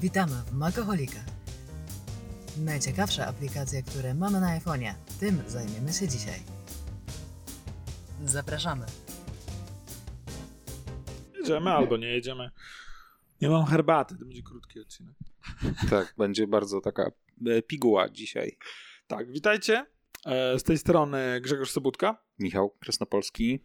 Witamy w Makoholika. Najciekawsze aplikacje, które mamy na iPhone'ie. Tym zajmiemy się dzisiaj. Zapraszamy. Jedziemy albo nie jedziemy. Nie mam herbaty, to będzie krótki odcinek. Tak, będzie bardzo taka e, piguła dzisiaj. Tak, witajcie. E, Z tej strony Grzegorz Sobutka. Michał Kresnopolski.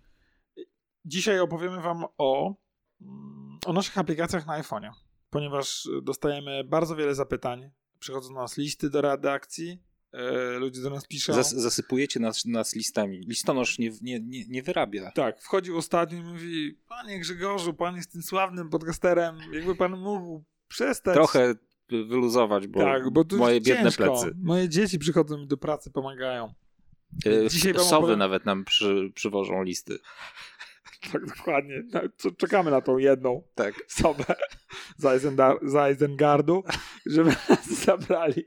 Dzisiaj opowiemy Wam o, mm, o naszych aplikacjach na iPhone'ie, ponieważ dostajemy bardzo wiele zapytań. Przychodzą do nas listy do redakcji, e, ludzie do nas piszą. Zas zasypujecie nas, nas listami. Listonosz nie, nie, nie, nie wyrabia. Tak, wchodził ostatnio i mówi: Panie Grzegorzu, pan jest tym sławnym podcasterem, jakby pan mógł przestać. Trochę wyluzować, bo, tak, bo moje biedne ciężko. plecy. Moje dzieci przychodzą mi do pracy, pomagają. E, Dzisiaj Sowy nawet nam przy, przywożą listy. Tak, dokładnie. Co- Czekamy na tą jedną Tak. osobę z Eisenda- z Eisengardu, żeby nas zabrali.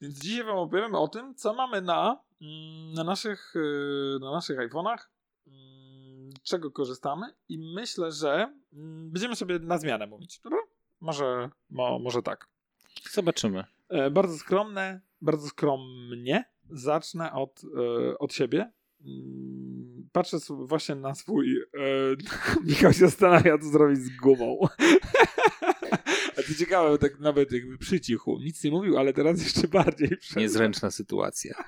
Więc dzisiaj wam opowiem o tym, co mamy na, mm, na naszych, yy, na naszych iPhone'ach, mm, czego korzystamy i myślę, że mm, będziemy sobie na zmianę mówić, dobra? Może, mo, może tak. Zobaczymy. E, bardzo skromne, bardzo skromnie. Zacznę od, e, od siebie. Patrzę s- właśnie na swój. E, Michał się zastanawia, co zrobić z gumą. A to ciekawe, tak nawet jakby przycichł. Nic nie mówił, ale teraz jeszcze bardziej wszedł. Niezręczna sytuacja.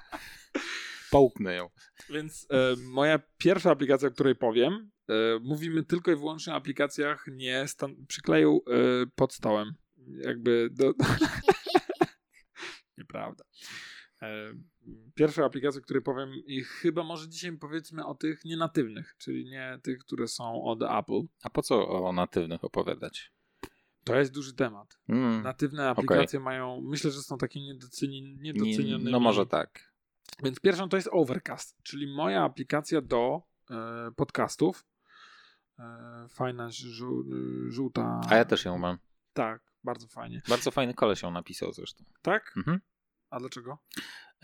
Połknę ją. Więc e, moja pierwsza aplikacja, o której powiem, e, mówimy tylko i wyłącznie o aplikacjach nie stan- przykleju e, pod stołem. Jakby do... Nieprawda. E, pierwsza aplikacja, o której powiem i chyba może dzisiaj powiedzmy o tych nienatywnych, czyli nie tych, które są od Apple. A po co o natywnych opowiadać? To jest duży temat. Mm, Natywne aplikacje mają, myślę, że są takie niedoceni, nie, niedocenione. no może tak. Więc pierwszą to jest Overcast, czyli moja aplikacja do e, podcastów. E, fajna, żół, żółta. A ja też ją mam. Tak, bardzo fajnie. Bardzo fajny koleś ją napisał zresztą. Tak? Mhm. A dlaczego?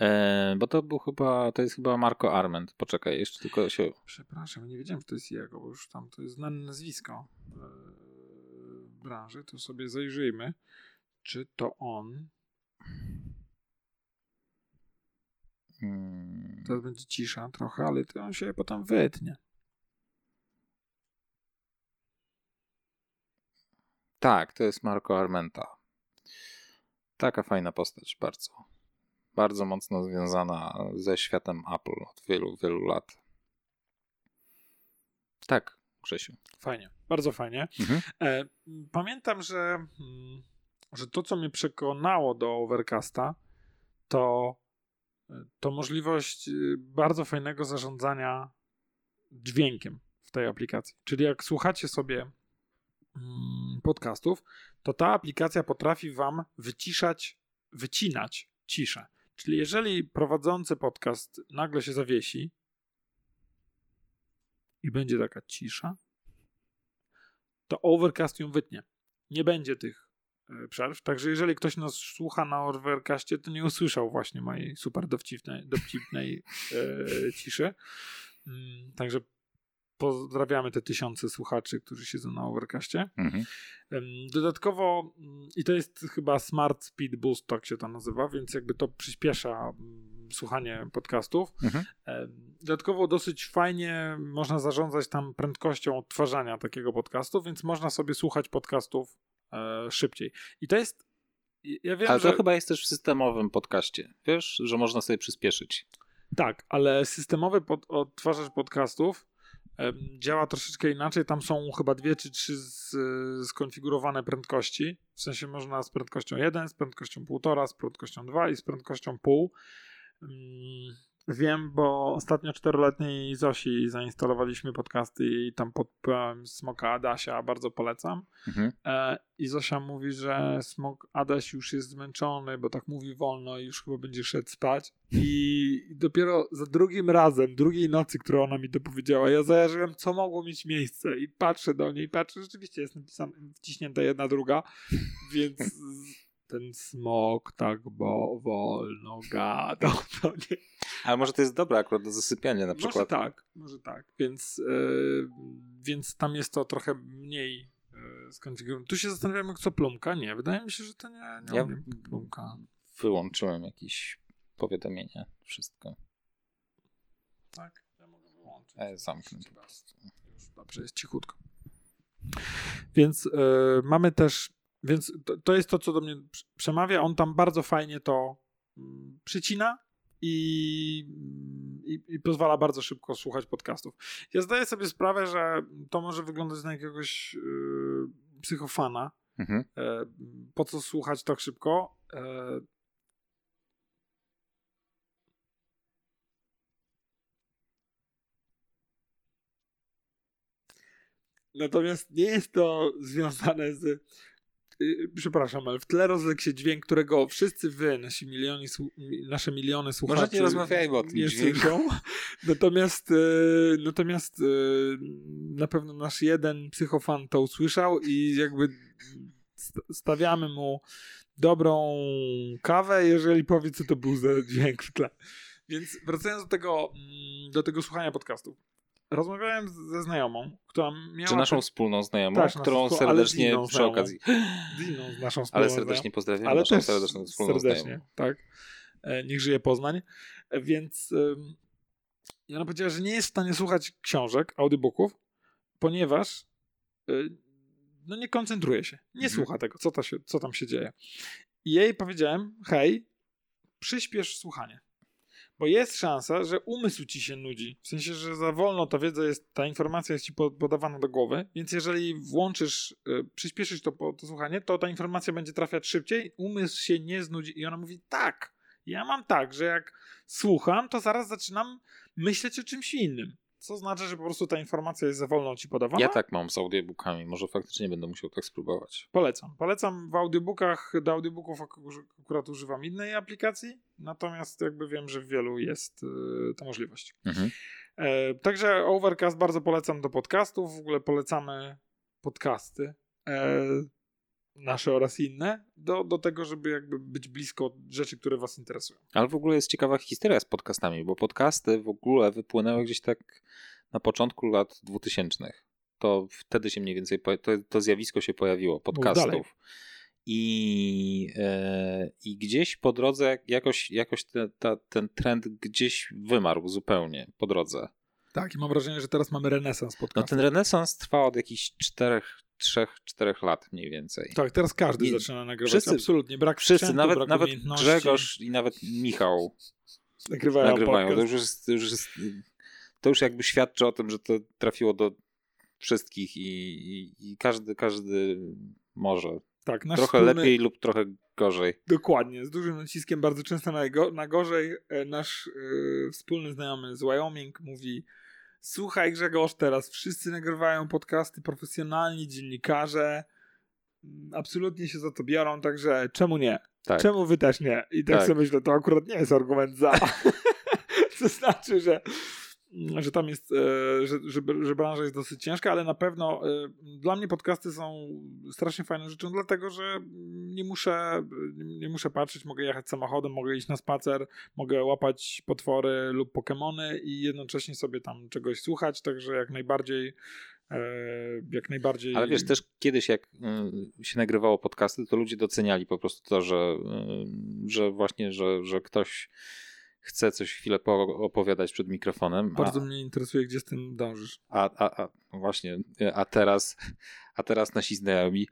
E, bo to był chyba, to jest chyba Marco Arment. Poczekaj, jeszcze tylko się... Przepraszam, nie wiedziałem, że to jest jego, bo już tam to jest znane nazwisko e, w branży. To sobie zajrzyjmy, czy to on. Mm, Teraz będzie cisza trochę, ale to on się potem wytnie. Tak, to jest Marco Armenta. Taka fajna postać, bardzo. Bardzo mocno związana ze światem Apple od wielu, wielu lat. Tak, Grzesiu. Fajnie, bardzo fajnie. Mhm. E, pamiętam, że, mm, że to, co mnie przekonało do Overcasta, to, to możliwość y, bardzo fajnego zarządzania dźwiękiem w tej aplikacji. Czyli jak słuchacie sobie mm, podcastów, to ta aplikacja potrafi wam wyciszać, wycinać ciszę. Czyli jeżeli prowadzący podcast nagle się zawiesi i będzie taka cisza, to Overcast ją wytnie. Nie będzie tych e, przerw. Także jeżeli ktoś nas słucha na Overcastie, to nie usłyszał właśnie mojej super dowcipnej, dowcipnej e, ciszy. Mm, także pozdrawiamy te tysiące słuchaczy, którzy siedzą na Overcastie. Mhm. Dodatkowo, mm, i to jest chyba Smart Speed Boost, tak się to nazywa, więc jakby to przyspiesza mm, słuchanie podcastów. Mhm. Dodatkowo dosyć fajnie można zarządzać tam prędkością odtwarzania takiego podcastu, więc można sobie słuchać podcastów e, szybciej. I to jest. Ja wiem, Ale to że. chyba jest też w systemowym podcaście. Wiesz, że można sobie przyspieszyć. Tak, ale systemowy pod, odtwarzacz podcastów działa troszeczkę inaczej. Tam są chyba dwie czy trzy z, skonfigurowane prędkości. W sensie można z prędkością 1, z prędkością 1,5, z prędkością 2 i z prędkością pół. Wiem, bo ostatnio czteroletniej Zosi zainstalowaliśmy podcasty i tam podpiąłem Smoka Adasia, bardzo polecam. Mhm. E, I Zosia mówi, że Smok Adaś już jest zmęczony, bo tak mówi wolno i już chyba będzie szedł spać. I dopiero za drugim razem, drugiej nocy, którą ona mi to powiedziała, ja zajarzyłem, co mogło mieć miejsce i patrzę do niej, patrzę, rzeczywiście jest napisane, wciśnięta jedna, druga, więc ten smok tak bo wolno gadał do niej. Ale może to jest dobre akurat do zasypiania na przykład. Może tak, może tak. Więc, e, więc tam jest to trochę mniej e, skonfigurowane. Tu się zastanawiamy, co plumka. Nie, wydaje mi się, że to nie, nie Ja- umiem plumka. Wyłączyłem jakieś powiadomienie, wszystko. Tak, ja mogę wyłączyć. E, zamknę po prostu. Już dobrze, jest cichutko. Więc e, mamy też, więc to, to jest to, co do mnie przemawia. On tam bardzo fajnie to mm, przycina i, i, i pozwala bardzo szybko słuchać podcastów. Ja zdaję sobie sprawę, że to może wyglądać na jakiegoś e, psychofana. Mhm. E, po co słuchać tak szybko? E, Natomiast nie jest to związane z. y, Przepraszam, ale w tle rozległ się dźwięk, którego wszyscy wy, nasi miliony, słu- mi- nasze miliony słuchaczy. Może nie rozmawiajmy o tym dźwięku. Natomiast, e, natomiast e, na pewno nasz jeden psychofan to usłyszał i jakby st- stawiamy mu dobrą kawę, jeżeli powie, co to był za dźwięk w tle. Więc wracając do tego, mm, do tego słuchania podcastów. Rozmawiałem ze znajomą, która miała... Czy naszą wspólną znajomą, Tak, którą współ- ale serdecznie przy znajomą. okazji. z naszą Ale wspólną serdecznie znajomą. pozdrawiam ale naszą też serdeczną wspólną serdecznie, znajomą. tak. E, Niech żyje Poznań. E, Więc i ona powiedziała, że nie jest w stanie słuchać książek, audiobooków, ponieważ y, no nie koncentruje się. Nie Mhm. słucha tego, co, się, co tam się dzieje. I jej powiedziałem, hej, przyspiesz słuchanie. Bo jest szansa, że umysł ci się nudzi. W sensie, że za wolno ta wiedza jest, ta informacja jest ci po- podawana do głowy, więc jeżeli włączysz, y, przyspieszysz to, to słuchanie, to ta informacja będzie trafiać szybciej, umysł się nie znudzi. I ona mówi, tak, ja mam tak, że jak słucham, to zaraz zaczynam myśleć o czymś innym. Co znaczy, że po prostu ta informacja jest za wolno ci podawana. Ja tak mam z audiobookami, może faktycznie będę musiał tak spróbować. Polecam. Polecam w audiobooków, do audiobooków ak- akurat używam innej aplikacji, natomiast jakby wiem, że w wielu jest y, ta możliwość. Mhm. E, także Overcast bardzo polecam do podcastów. W ogóle polecamy podcasty e, nasze oraz inne do, do tego, żeby jakby być blisko rzeczy, które was interesują. Ale w ogóle jest ciekawa historia z podcastami, bo podcasty w ogóle wypłynęły gdzieś tak na początku lat 2000. To wtedy się mniej więcej, to, to zjawisko się pojawiło, podcastów. I, e, I gdzieś po drodze jakoś, jakoś te, ta, ten trend gdzieś wymarł zupełnie po drodze. Tak, i mam wrażenie, że teraz mamy renesans No podcastów. ten renesans trwał od jakichś czterech, trzech, czterech lat mniej więcej. Tak, teraz każdy Nie- zaczyna nagrywać. wszyscy- Absolutnie. Brak Wszyscy, sprzętu, nawet, brak nawet. Grzegorz i nawet Michał nagrywają, nagrywają. To już, jest, to, już jest, to już jakby świadczy o tym, że to trafiło do wszystkich i, i, i każdy, każdy może. Tak, trochę wspólny- lepiej lub trochę gorzej. Dokładnie, z dużym naciskiem, bardzo często na, go, na gorzej. E, Nasz e, wspólny znajomy z Wyoming mówi: Słuchaj, Grzegorz, teraz wszyscy nagrywają podcasty, profesjonalni dziennikarze. mm, Absolutnie się za to biorą, także czemu nie? Tak. Czemu wy też nie? I tak, Tak. sobie myślę, to akurat nie jest argument za. to znaczy, że, że tam jest, e, że, że, że branża jest dosyć ciężka, ale na pewno e, dla mnie podcasty są strasznie fajną rzeczą, dlatego że nie muszę, nie muszę patrzeć, mogę jechać samochodem, mogę iść na spacer, mogę łapać potwory lub Pokemony i jednocześnie sobie tam czegoś słuchać, także jak najbardziej e, jak najbardziej Ale wiesz, też kiedyś jak się nagrywało podcasty, to ludzie doceniali po prostu to, że, że właśnie, że, że ktoś chce coś chwilę opowiadać przed mikrofonem. bardzo a, mnie interesuje, gdzie z tym dążysz. a, a, a no właśnie, a teraz, a teraz nasi znajomi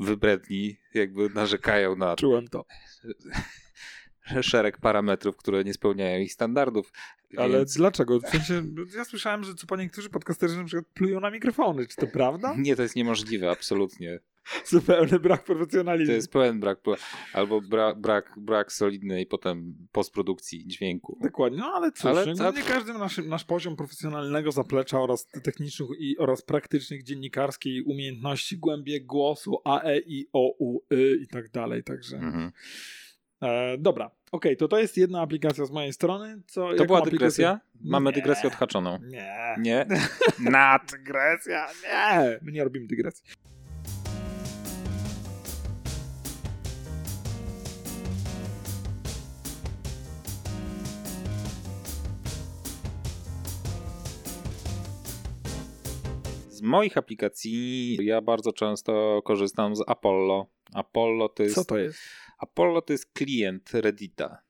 wybredni jakby narzekają na Czułem to. szereg parametrów, które nie spełniają ich standardów. Ale więc... dlaczego? W sensie, ja słyszałem, że co po niektórzy podcasterzy na przykład plują na mikrofony. Czy to prawda? Nie, to jest niemożliwe, absolutnie. Zupełny brak profesjonalizmu. To jest pełen brak, albo bra, brak, brak solidnej potem postprodukcji dźwięku. Dokładnie, no ale cóż, Ale tak- nie każdy nasz, nasz poziom profesjonalnego zaplecza oraz technicznych i, oraz praktycznych dziennikarskiej umiejętności, głębie głosu, A, E, I, O, U, Y i tak dalej, także... Mhm. E, dobra, okej, to to jest jedna aplikacja z mojej strony. Co, To była aplikację- dygresja? Mamy Nie. dygresję odhaczoną. Nie. Nie? Nad. Dygresja, nie. My nie robimy dygresji. Moich aplikacji ja bardzo często korzystam z Apollo. Apollo to jest, Co to jest? Apollo to jest klient Reddita.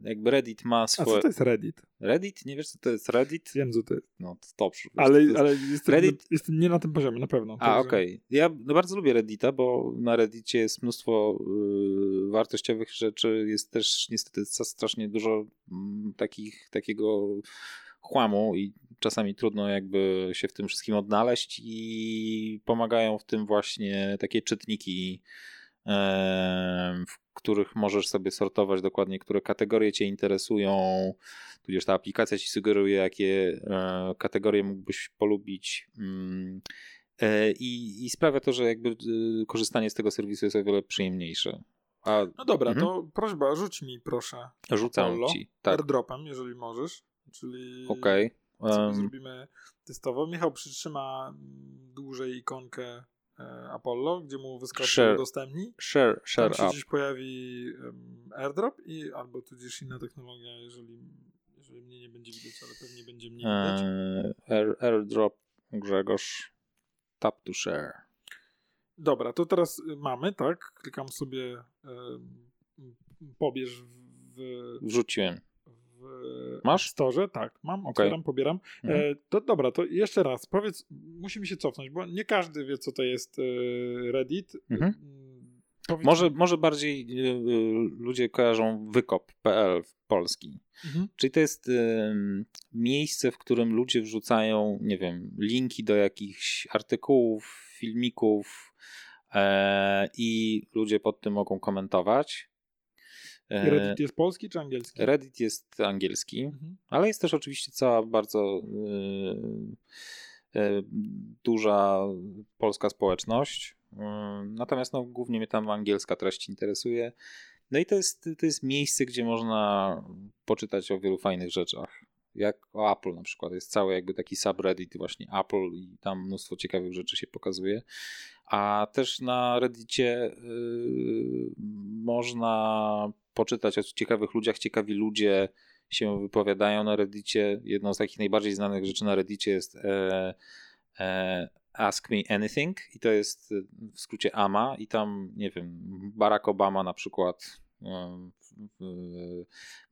Jakby Reddit ma A swoje... co to jest Reddit? Reddit? Nie wiesz, co to jest Reddit? Wiem, co to jest. No, to dobrze. Ale, jest... ale jestem, Reddit- jestem nie na tym poziomie, na pewno. A, okej. Ja no, bardzo lubię Reddita, bo na Reddicie jest mnóstwo y, wartościowych rzeczy. Jest też niestety strasznie dużo mm, takich, takiego chłamu i czasami trudno jakby się w tym wszystkim odnaleźć i pomagają w tym właśnie takie czytniki, w których możesz sobie sortować dokładnie, które kategorie cię interesują, tudzież ta aplikacja ci sugeruje, jakie e, kategorie mógłbyś polubić. Mm, e, I, I sprawia to, że jakby y, korzystanie z tego serwisu jest o wiele przyjemniejsze. A No dobra, Mhm. to prośba, rzuć mi proszę rzucam Apollo. ci. Tak, airdropem, jeżeli możesz. Czyli sobie Em, zrobimy testowo. Michał przytrzyma dłużej ikonkę e, Apollo, gdzie mu wyskoczy Share. udostępnij. Share, Tam share się up. gdzieś pojawi airdrop i albo tudzież inna technologia, jeżeli, jeżeli mnie nie będzie widać, ale pewnie będzie mnie widać. Air, airdrop Grzegorz. Tap to share. Dobra, to teraz mamy, tak? Klikam sobie pobierz w, Wrzuciłem. W Masz? storze. Tak, mam, otwieram, pobieram. Mhm. E, to dobra, to jeszcze raz, powiedz, musimy się cofnąć, bo nie każdy wie, co to jest e, Reddit. Mhm. Mm, Powiedz, Może, może bardziej ludzie kojarzą wykop.pl w polski. Mhm. Czyli to jest miejsce, w którym ludzie wrzucają, nie wiem, linki do jakichś artykułów, filmików e, i ludzie pod tym mogą komentować. E, I Reddit jest polski czy angielski? Reddit jest angielski, Mhm. ale jest też oczywiście cała bardzo y, y, duża polska społeczność. Natomiast no, głównie mnie tam angielska treść interesuje. No i to jest, to jest miejsce, gdzie można poczytać o wielu fajnych rzeczach. Jak o Apple na przykład. Jest cały jakby taki subreddit właśnie Apple i tam mnóstwo ciekawych rzeczy się pokazuje. A też na Reddicie y, można poczytać o ciekawych ludziach. Ciekawi ludzie się wypowiadają na Reddicie. Jedną z takich najbardziej znanych rzeczy na Reddicie jest e, e, Ask Me Anything i to jest e, w skrócie AMA i tam, nie wiem, Barack Obama na przykład e,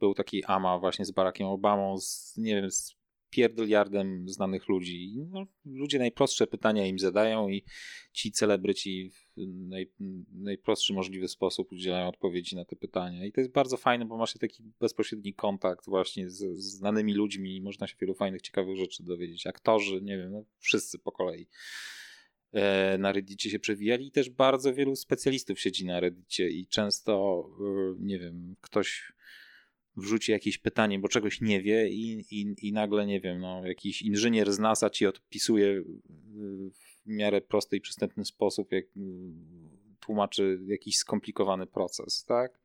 był taki AMA właśnie z Barackiem Obamą, z, nie wiem, z pierdyliardem znanych ludzi. No, ludzie najprostsze pytania im zadają i ci celebryci w naj, najprostszy możliwy sposób udzielają odpowiedzi na te pytania. I to jest bardzo fajne, bo masz taki bezpośredni kontakt właśnie z, z znanymi ludźmi i można się wielu fajnych, ciekawych rzeczy dowiedzieć. Aktorzy, nie wiem, no, wszyscy po kolei e, na Reddicie się przewijali i też bardzo wielu specjalistów siedzi na Reddicie i często, e, nie wiem, ktoś wrzuci jakieś pytanie, bo czegoś nie wie i, i, i nagle, nie wiem, no, jakiś inżynier z NASA ci odpisuje y, w miarę prosty i przystępny sposób, jak y, tłumaczy jakiś skomplikowany proces, tak?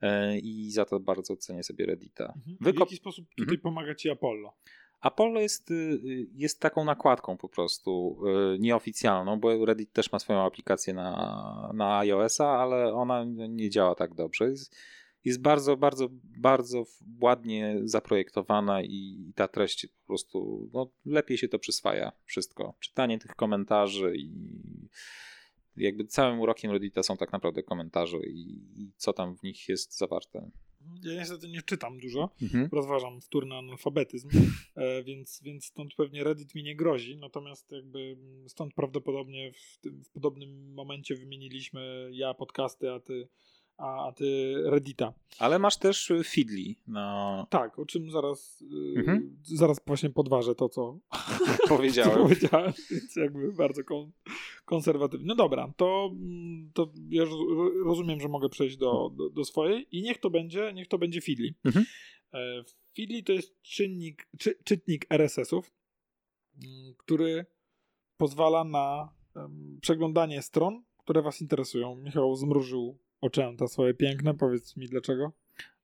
E, I za to bardzo cenię sobie Reddita. Mhm. W Wykop... jaki sposób tutaj Mhm. pomaga ci Apollo? Apollo jest, y, jest taką nakładką po prostu nieoficjalną, bo Reddit też ma swoją aplikację na, na iOS-a, ale ona nie działa tak dobrze. Jest, jest bardzo, bardzo, bardzo ładnie zaprojektowana i ta treść po prostu no, lepiej się to przyswaja wszystko. Czytanie tych komentarzy i jakby całym urokiem Reddita są tak naprawdę komentarze i, i co tam w nich jest zawarte. Ja niestety nie czytam dużo, Mhm. rozważam wtórny analfabetyzm, e, więc, więc stąd pewnie Reddit mi nie grozi, natomiast jakby stąd prawdopodobnie w, tym, w podobnym momencie wymieniliśmy ja podcasty, a ty, a, ty Reddita. Ale masz też y, Feedly na Tak, o czym zaraz, y, Mhm. zaraz właśnie podważę to, co, co powiedziałem. powiedziałem, więc jakby bardzo kon, konserwatywny. No dobra, to, mm, to ja roz- rozumiem, że mogę przejść do, do, do swojej i niech to będzie, niech to będzie Feedly. Mhm. E, Feedly to jest czynnik, czy, czytnik RSS-ów, mm, który pozwala na przeglądanie stron, które was interesują. Michał zmrużył oczęta swoje piękne, powiedz mi dlaczego.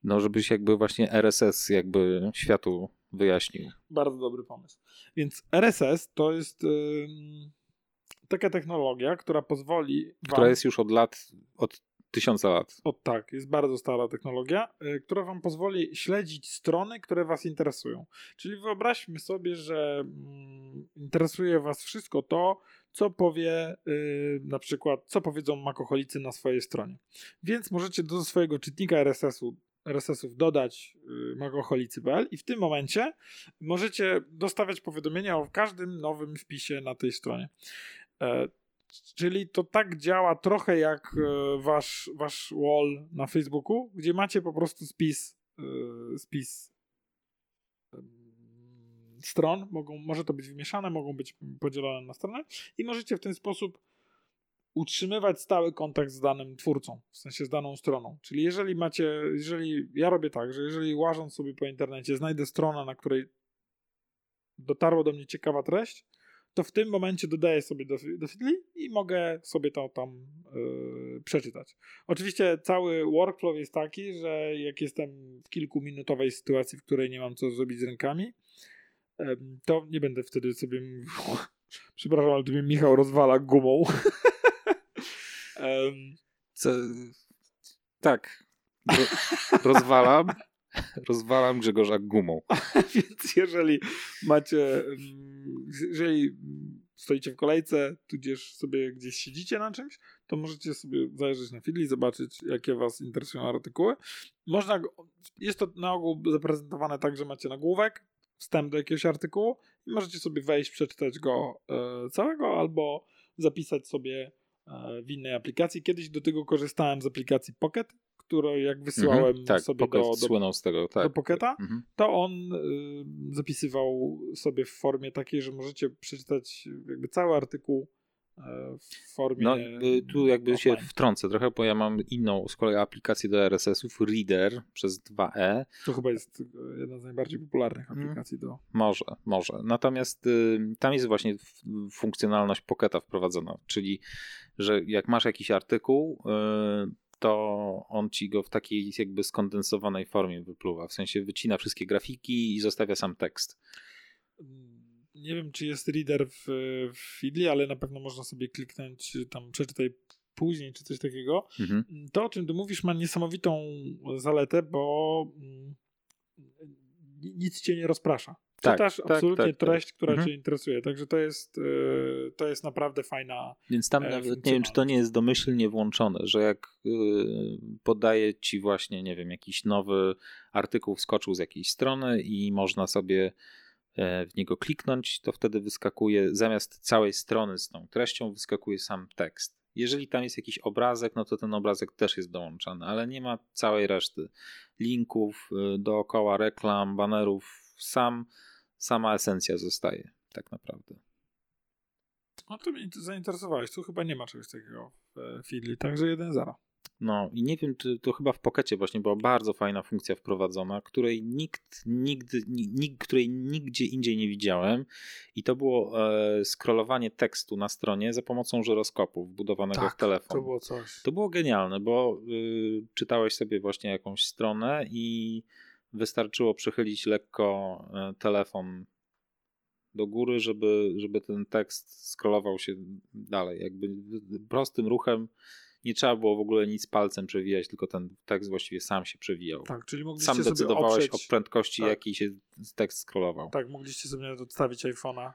No, żebyś jakby właśnie RSS jakby światu wyjaśnił. Bardzo dobry pomysł. Więc RSS to jest ym, taka technologia, która pozwoli wam... Która jest już od lat, od tysiąca lat. O tak, jest bardzo stara technologia, y, która wam pozwoli śledzić strony, które was interesują. Czyli wyobraźmy sobie, że mm, interesuje was wszystko to, co powie y, na przykład, co powiedzą makoholicy na swojej stronie. Więc możecie do swojego czytnika RSS-u RSS-ów dodać y, magoholicy.pl i w tym momencie możecie dostawać powiadomienia o każdym nowym wpisie na tej stronie. Czyli to tak działa trochę jak e, wasz, wasz wall na Facebooku, gdzie macie po prostu spis, e, spis stron, mogą, może to być wymieszane, mogą być podzielone na strony i możecie w ten sposób utrzymywać stały kontakt z danym twórcą, w sensie z daną stroną. Czyli jeżeli macie, jeżeli ja robię tak, że jeżeli łażąc sobie po internecie znajdę stronę, na której dotarła do mnie ciekawa treść, to w tym momencie dodaję sobie do, do Feedly i mogę sobie to tam yy, przeczytać. Oczywiście cały workflow jest taki, że jak jestem w kilkuminutowej sytuacji, w której nie mam co zrobić z rękami, yy, to nie będę wtedy sobie mówił, przepraszam, ale tu mnie Michał rozwala gumą. Co... Tak. Ro... Rozwalam. Rozwalam Grzegorza gumą. Więc jeżeli macie, mm, jeżeli stoicie w kolejce, tudzież sobie gdzieś siedzicie na czymś, to możecie sobie zajrzeć na Feedly, zobaczyć, jakie was interesują artykuły. Można, jest to na ogół zaprezentowane tak, że macie nagłówek, wstęp do jakiegoś artykułu i możecie sobie wejść, przeczytać go e, całego albo zapisać sobie e, w innej aplikacji. Kiedyś do tego korzystałem z aplikacji Pocket, którą jak wysyłałem Mhm, tak, sobie do, do, z tego, tak. do Pocketa, Mhm. to on y, zapisywał sobie w formie takiej, że możecie przeczytać jakby cały artykuł e, w formie. No y, tu jakby się wtrącę trochę, bo ja mam inną z kolei aplikację do RSS-ów, Reader przez 2E. To chyba jest e, jedna z najbardziej popularnych Mhm. aplikacji do. Może, może. Natomiast y, tam jest właśnie funkcjonalność Pocketa wprowadzona, czyli że jak masz jakiś artykuł, y, to on ci go w takiej jakby skondensowanej formie wypluwa. W sensie wycina wszystkie grafiki i zostawia sam tekst. Nie wiem, czy jest reader w, w ale na pewno można sobie kliknąć y, tam przeczytaj później, czy coś takiego. Mhm. To, o czym ty mówisz, ma niesamowitą zaletę, bo mm, nic cię nie rozprasza. Tak, Czytasz tak, absolutnie tak, tak. treść, która Mhm. cię interesuje. Także to jest, e, to jest naprawdę fajna. Więc tam E, nawet nie wiem, czy to nie jest domyślnie włączone, że jak y, podaje ci właśnie, nie wiem, jakiś nowy artykuł wskoczył z jakiejś strony i można sobie e, w niego kliknąć, to wtedy wyskakuje zamiast całej strony z tą treścią, wyskakuje sam tekst. Jeżeli tam jest jakiś obrazek, no to ten obrazek też jest dołączany, ale nie ma całej reszty linków y, dookoła, reklam, banerów. Sam, sama esencja zostaje, tak naprawdę. No to mnie zainteresowałeś. Tu chyba nie ma czegoś takiego w e, Feedly, także 1-0. No i nie wiem, czy to chyba w Pokecie właśnie była bardzo fajna funkcja wprowadzona, której nikt nigdy, ni- nikt, której nigdzie indziej nie widziałem i to było e, scrollowanie tekstu na stronie za pomocą żyroskopu wbudowanego w telefon. Tak, to było coś. To było genialne, bo y, czytałeś sobie właśnie jakąś stronę i wystarczyło przychylić lekko e, telefon do góry, żeby, żeby ten tekst scrollował się dalej. Jakby prostym ruchem nie trzeba było w ogóle nic palcem przewijać, tylko ten tekst właściwie sam się przewijał. Tak, czyli mogliście Sam sobie decydowałeś oprzeć, o prędkości, tak. jakiej się tekst scrollował. Tak, mogliście sobie nawet odstawić iPhone'a,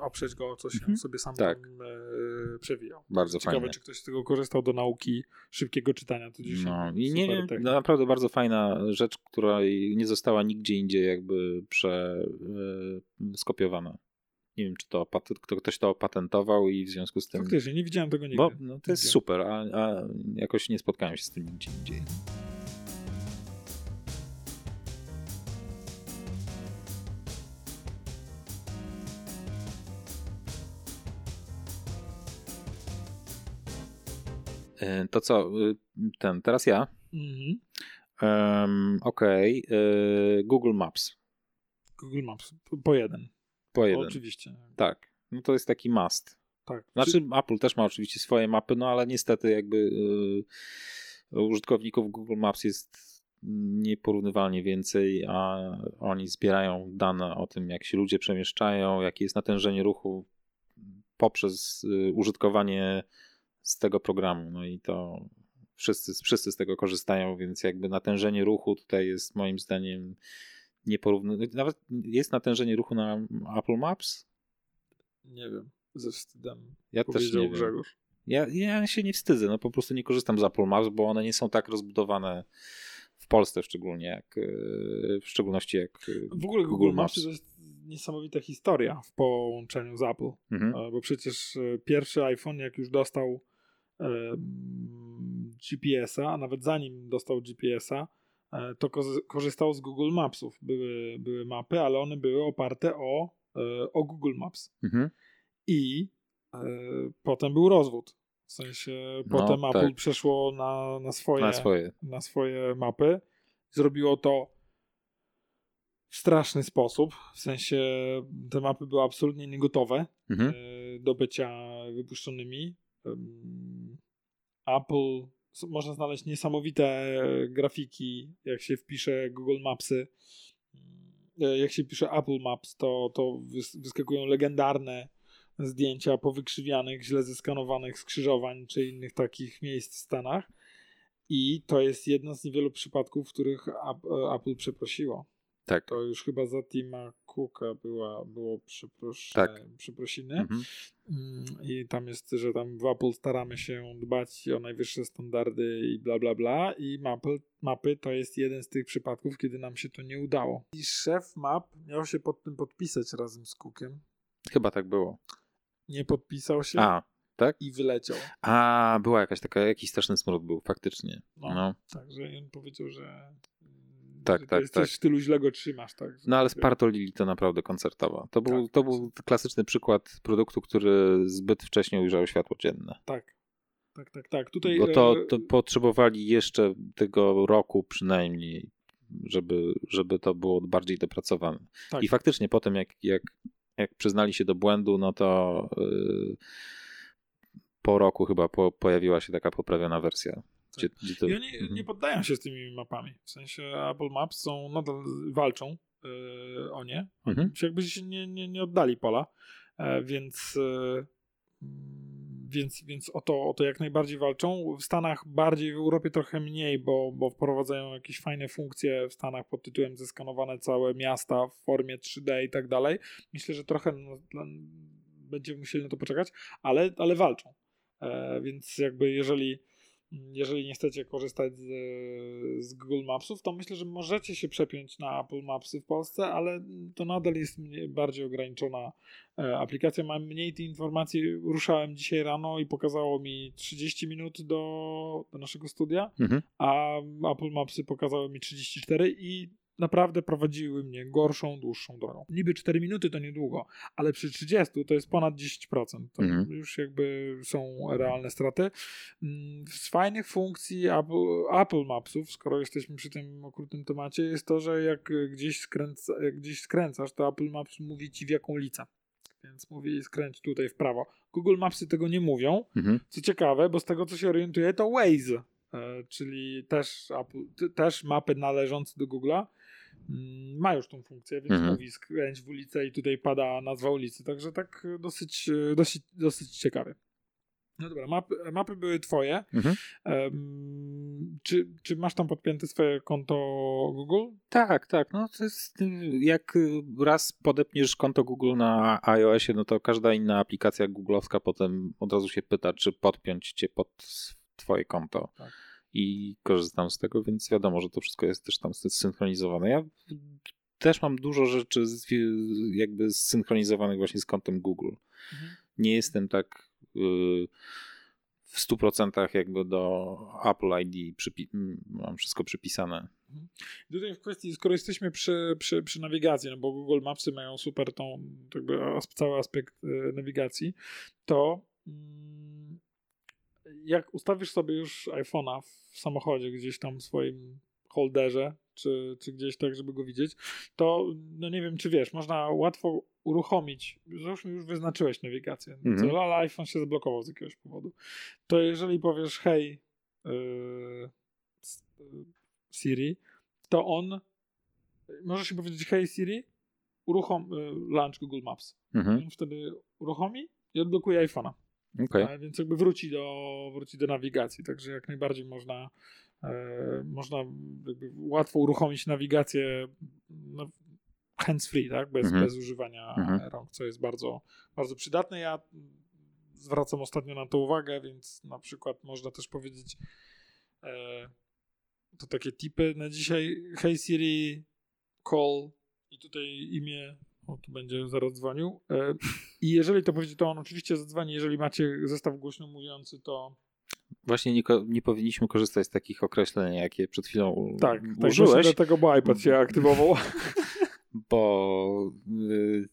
oprzeć go o coś, Mhm. sobie sam Tak. e, przewijał. Bardzo Ciekawe, fajnie. czy ktoś z tego korzystał do nauki szybkiego czytania. To dzisiaj No i nie technika. no, naprawdę bardzo fajna rzecz, która nie została nigdzie indziej jakby prze, e, skopiowana. Nie wiem, czy to kto, ktoś to opatentował i w związku z tym. Faktycznie, nie widziałem tego nigdy. Bo no, to jest super, a, a jakoś nie spotkałem się z tym nigdzie indziej. To co, y, ten, teraz ja. Mhm. Um, Okej, y, Google Maps. Google Maps, po- jeden. Po jeden. Oczywiście. Tak, no to jest taki must. Tak. Znaczy, Apple też ma oczywiście swoje mapy, no ale niestety jakby y, użytkowników Google Maps jest nieporównywalnie więcej, a oni zbierają dane o tym, jak się ludzie przemieszczają, jakie jest natężenie ruchu poprzez użytkowanie z tego programu. No i to wszyscy, wszyscy z tego korzystają, więc jakby natężenie ruchu tutaj jest moim zdaniem nieporównane. Nawet jest natężenie ruchu na Apple Maps? Nie wiem, ze wstydem Ja też nie wiem. Grzegorz. Ja, ja się nie wstydzę, no po prostu nie korzystam z Apple Maps, bo one nie są tak rozbudowane w Polsce szczególnie, jak w szczególności jak W ogóle Google, Google Maps to jest niesamowita historia w połączeniu z Apple. Mhm. E, Bo przecież e, pierwszy iPhone, jak już dostał GPS-a, a nawet zanim dostał GPS-a, e, to ko- korzystał z Google Mapsów. Były, były mapy, ale one były oparte o, e, o Google Maps. Mhm. I e, potem był rozwód. W sensie No, potem tak. Apple przeszło na, na, swoje, Na swoje. na swoje mapy. Zrobiło to w straszny sposób. W sensie te mapy były absolutnie niegotowe Mhm. e, do bycia wypuszczonymi. Apple można znaleźć niesamowite grafiki, jak się wpisze Google Mapsy. E, Jak się pisze Apple Maps, to, to wys- wyskakują legendarne zdjęcia powykrzywianych, źle zeskanowanych skrzyżowań czy innych takich miejsc w Stanach. I to jest jedno z niewielu przypadków, w których Ap- Apple przeprosiło. Tak. To już chyba za Tima Cooka była, było przeprosz, Tak. przeprosiny. Mhm. Mm, I tam jest, że tam w Apple staramy się dbać o najwyższe standardy i bla bla bla. I mapy, mapy to jest jeden z tych przypadków, kiedy nam się to nie udało. I szef map miał się pod tym podpisać razem z Cookiem. Chyba tak było. Nie podpisał się A, tak? i wyleciał. A, była jakaś taka, jakiś straszny smród był, faktycznie. No. No, Także on powiedział, że. Tak, tak, jest tak. coś w stylu źle go trzymasz, tak? no ale spartolili to naprawdę koncertowo. To był, Tak. to był klasyczny przykład produktu, który zbyt wcześnie ujrzał światło dzienne. Tak. Tak, tak, tak. Tutaj. Bo to, e, to potrzebowali jeszcze tego roku przynajmniej, żeby, żeby to było bardziej dopracowane. Tak. I faktycznie potem, jak, jak, jak przyznali się do błędu, no to yy, po roku chyba po, pojawiła się taka poprawiona wersja. Gdzie, gdzie to, I oni Mhm. nie poddają się z tymi mapami. W sensie Apple Maps są nadal walczą yy, o nie. Mhm. się jakby się nie, nie, nie oddali pola, e, więc, e, więc, więc o, to, o to jak najbardziej walczą. W Stanach bardziej, w Europie trochę mniej, bo, bo wprowadzają jakieś fajne funkcje w Stanach pod tytułem zeskanowane całe miasta w formie 3D i tak dalej. Myślę, że trochę no, będziemy musieli na to poczekać, ale, ale walczą. E, więc jakby jeżeli jeżeli nie chcecie korzystać z, z Google Mapsów, to myślę, że możecie się przepiąć na Apple Mapsy w Polsce, ale to nadal jest mniej, bardziej ograniczona e, aplikacja. Mam mniej tych informacji. Ruszałem dzisiaj rano i pokazało mi 30 minut do, do naszego studia, Mhm. a Apple Mapsy pokazały mi 34 i naprawdę prowadziły mnie gorszą, dłuższą drogą. Niby 4 minuty to niedługo, ale przy 30 to jest ponad 10%. To Mhm. już jakby są realne straty. Mm, Z fajnych funkcji Apple, Apple Mapsów, skoro jesteśmy przy tym okrutnym temacie, jest to, że jak gdzieś, skręca, jak gdzieś skręcasz, to Apple Maps mówi ci w jaką ulicę. Więc mówi skręć tutaj w prawo. Google Mapsy tego nie mówią, Mhm. co ciekawe, bo z tego co się orientuję, to Waze, e, czyli też, Apple, też mapy należące do Google'a, ma już tą funkcję, więc Mhm. mówi skręć w ulicę i tutaj pada nazwa ulicy. Także tak e, dosyć, e, dosyć, dosyć ciekawie. No dobra, mapy, mapy były twoje. Mhm. Em, czy, czy masz tam podpięte swoje konto Google? Tak, tak. No to jest, y, jak y, raz podepniesz konto Google na iOSie, no to każda inna aplikacja googlowska potem od razu się pyta, czy podpiąć cię pod twoje konto. Tak. I korzystam z tego, więc wiadomo, że to wszystko jest też tam zsynchronizowane. Ja też mam dużo rzeczy jakby zsynchronizowanych właśnie z kontem Google. Mhm. Nie jestem tak y, w 100% jakby do Apple ID mam wszystko przypisane. Tutaj w kwestii, skoro jesteśmy przy, przy, przy nawigacji, no bo Google Mapsy mają super tą, jakby cały aspekt e, nawigacji, to mm, jak ustawisz sobie już iPhone'a w samochodzie, gdzieś tam w swoim holderze, czy, czy gdzieś tak, żeby go widzieć, to no nie wiem, czy wiesz, można łatwo uruchomić, załóżmy już wyznaczyłeś nawigację, Mhm. ale iPhone się zablokował z jakiegoś powodu, to jeżeli powiesz hej yy, yy, Siri, to on możesz się powiedzieć hej Siri, uruchom y, launch Google Maps. Mhm. On wtedy uruchomi i odblokuje iPhone'a. Okej. A więc jakby wróci do, wróci do nawigacji, także jak najbardziej można, e, można jakby łatwo uruchomić nawigację no, hands-free, tak? bez, Mhm. bez używania Mhm. rąk, co jest bardzo, bardzo przydatne. Ja zwracam ostatnio na to uwagę, więc na przykład można też powiedzieć e, to takie tipy na dzisiaj. Hey Siri, call i tutaj imię, o tu będzie zaraz dzwonił. E, I jeżeli to powiedzie, to on oczywiście zadzwoni. Jeżeli macie zestaw głośno mówiący, to Właśnie nie, nie powinniśmy korzystać z takich określeń, jakie przed chwilą tak, tak użyłeś, właśnie dlatego, bo iPad się aktywował. bo y,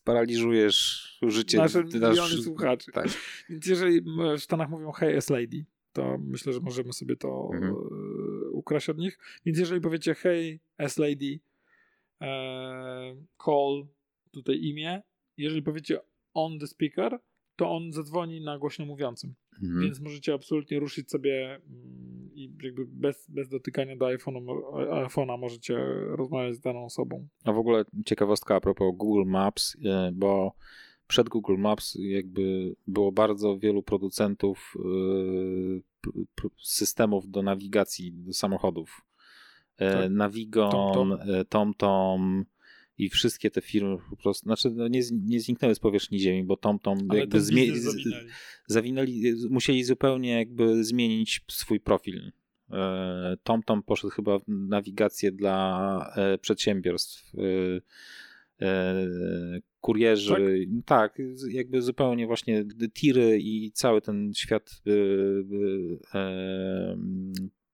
sparaliżujesz życie Nasze nasz- miliony słuchaczy. Tak. Więc jeżeli w Stanach mówią hey S lady, to myślę, że możemy sobie to Mhm. e, ukraść od nich. Więc jeżeli powiecie hey S lady, call, tutaj imię, jeżeli powiecie on the speaker, to on zadzwoni na głośno mówiącym. Mhm. Więc możecie absolutnie ruszyć sobie mm, i jakby bez, bez dotykania do iPhone'a, mo- iPhone'a możecie rozmawiać z daną osobą. A w ogóle ciekawostka a propos Google Maps, y, bo przed Google Maps jakby było bardzo wielu producentów p- systemów do nawigacji do samochodów. E, Tak. Navigon, TomTom. e, TomTom i wszystkie te firmy po prostu, znaczy no nie, nie zniknęły z powierzchni ziemi, bo TomTom Ale jakby zmie- zawinęli. zawinęli, musieli zupełnie jakby zmienić swój profil. E, TomTom poszedł chyba w nawigację dla przedsiębiorstw. Kurierzy, tak? z- jakby zupełnie właśnie tiry i cały ten świat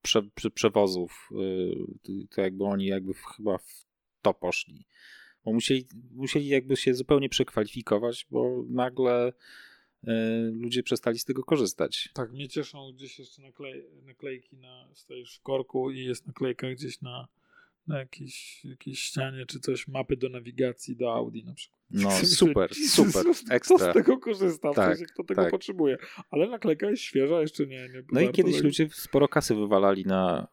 prze, prze, przewozów, e, to jakby oni jakby chyba w to poszli. Bo musieli, musieli jakby się zupełnie przekwalifikować, bo nagle e, ludzie przestali z tego korzystać. Tak, mnie cieszą gdzieś jeszcze naklej, naklejki na, stoisz w korku i jest naklejka gdzieś na, na jakiejś, jakiejś ścianie czy coś, mapy do nawigacji do Audi na przykład. No Myślę, super, Jesus, super, Kto z ekstra. tego korzysta, w Tak, sensie, kto tego tak. potrzebuje. Ale naklejka jest świeża, jeszcze nie. nie No i kiedyś ludzie sporo kasy wywalali na,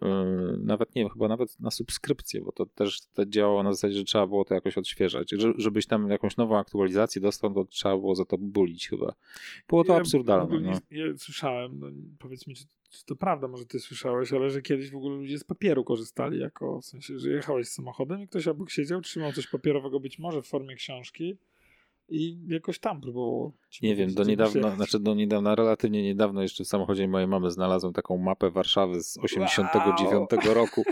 y, nawet nie wiem, chyba nawet na subskrypcję, bo to też to działało na zasadzie, że trzeba było to jakoś odświeżać. Że, żebyś tam jakąś nową aktualizację dostał, to trzeba było za to bulić chyba. Było to Ja absurdalne. w No. nie- Ja słyszałem, no, powiedz mi, czy, czy to prawda, może ty słyszałeś, ale że kiedyś w ogóle ludzie z papieru korzystali, jako w sensie, że jechałeś samochodem i ktoś obok siedział, trzymał coś papierowego, być może w formie książki i jakoś tam próbował. Nie wiem, do niedawna, musiałeś. znaczy do niedawna, relatywnie niedawno jeszcze w samochodzie mojej mamy znalazłem taką mapę Warszawy z 89 roku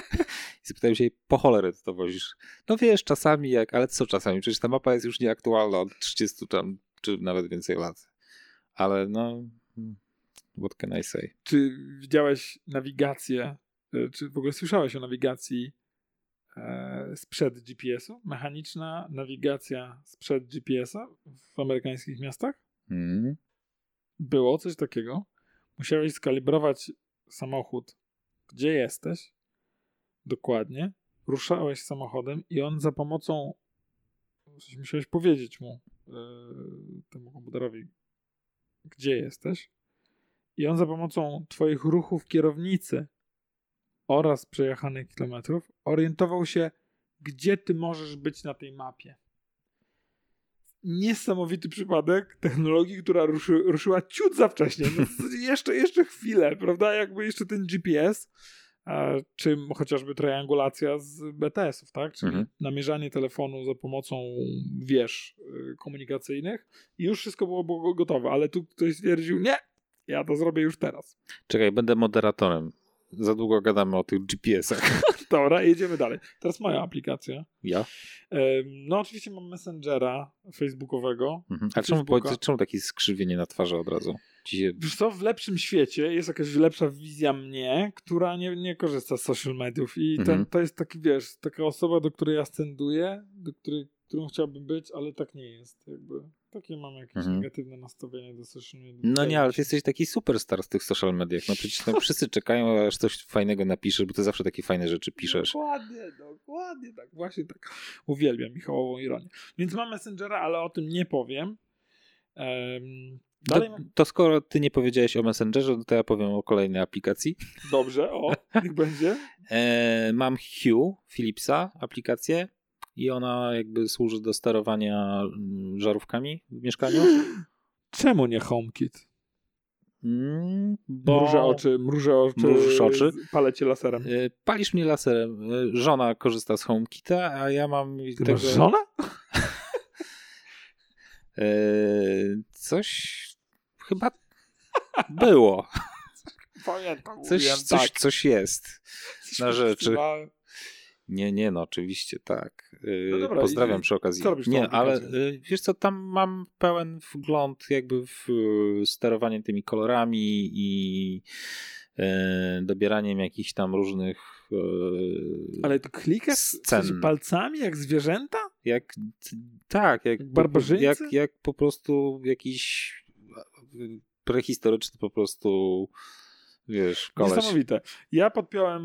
i zapytałem się jej, po cholerę to wozisz? No wiesz, czasami jak, ale co czasami? Przecież ta mapa jest już nieaktualna od 30 tam, czy nawet więcej lat. Ale no, what can I say? Czy widziałeś nawigację, e, czy w ogóle słyszałeś o nawigacji sprzed GPS-u? Mechaniczna nawigacja sprzed GPS-a w amerykańskich miastach? Mm. było coś takiego. Musiałeś skalibrować samochód, gdzie jesteś, dokładnie. Ruszałeś samochodem i on za pomocą. Musiałeś powiedzieć mu, yy, temu komputerowi, gdzie jesteś. I on za pomocą Twoich ruchów kierownicy oraz przejechanych kilometrów orientował się, gdzie Ty możesz być na tej mapie niesamowity przypadek technologii, która ruszy, ruszyła ciut za wcześnie. No, jeszcze, jeszcze chwilę, prawda? Jakby jeszcze ten GPS, a, czy chociażby triangulacja z BTS-ów, tak? Czyli Mhm. namierzanie telefonu za pomocą wież y, komunikacyjnych i już wszystko było, było gotowe, ale tu ktoś stwierdził, nie, ja to zrobię już teraz. Czekaj, będę moderatorem. Za długo gadamy o tych GPS-ach. Dobra, jedziemy dalej. Teraz moja aplikacja. Ja? No oczywiście mam Messengera facebookowego, Mhm. A czemu, powiedz, czemu takie skrzywienie na twarzy od razu? Się... Wiesz co, w lepszym świecie jest jakaś lepsza wizja mnie, która nie, nie korzysta z social mediów i ten, Mhm. to jest taki, wiesz, taka osoba, do której ja ascenduję, do której, którą chciałbym być, ale tak nie jest. Jakby takie mam jakieś Mhm. negatywne nastawienie do social mediów. No nie, ale ty jesteś taki superstar z tych social mediach. No przecież tam wszyscy czekają, aż coś fajnego napiszesz, bo ty zawsze takie fajne rzeczy piszesz. Dokładnie, dokładnie tak, właśnie tak. Uwielbiam Michałową ironię. Więc mam Messengera, ale o tym nie powiem. Em, To, to skoro ty nie powiedziałeś o Messengerze, to ja powiem o kolejnej aplikacji. Dobrze, o, niech będzie. E, mam Hue Philipsa aplikację i ona jakby służy do sterowania mm, żarówkami w mieszkaniu. Czemu nie HomeKit? Mm, bo Mrużę oczy, mrużę oczy, Mrużysz oczy? palę cię laserem. y, palisz mnie laserem. Y, Żona korzysta z HomeKita, a ja mam... Ty tego- żonę? Y, Coś chyba było. Pamiętam, Coś, coś, tak. coś jest. na rzeczy. Wstrzymałem. Nie, nie, no oczywiście, tak. No dobra, Pozdrawiam i- przy okazji. co nie, ale yy, wiesz co, tam mam pełen wgląd jakby w yy, sterowanie tymi kolorami i dobieraniem jakichś tam różnych Ale to klikasz Scen. palcami jak zwierzęta? jak tak, jak, barbarzyńcy? jak, jak po prostu jakiś prehistoryczny po prostu wiesz, koleś. Niesamowite. Ja podpiąłem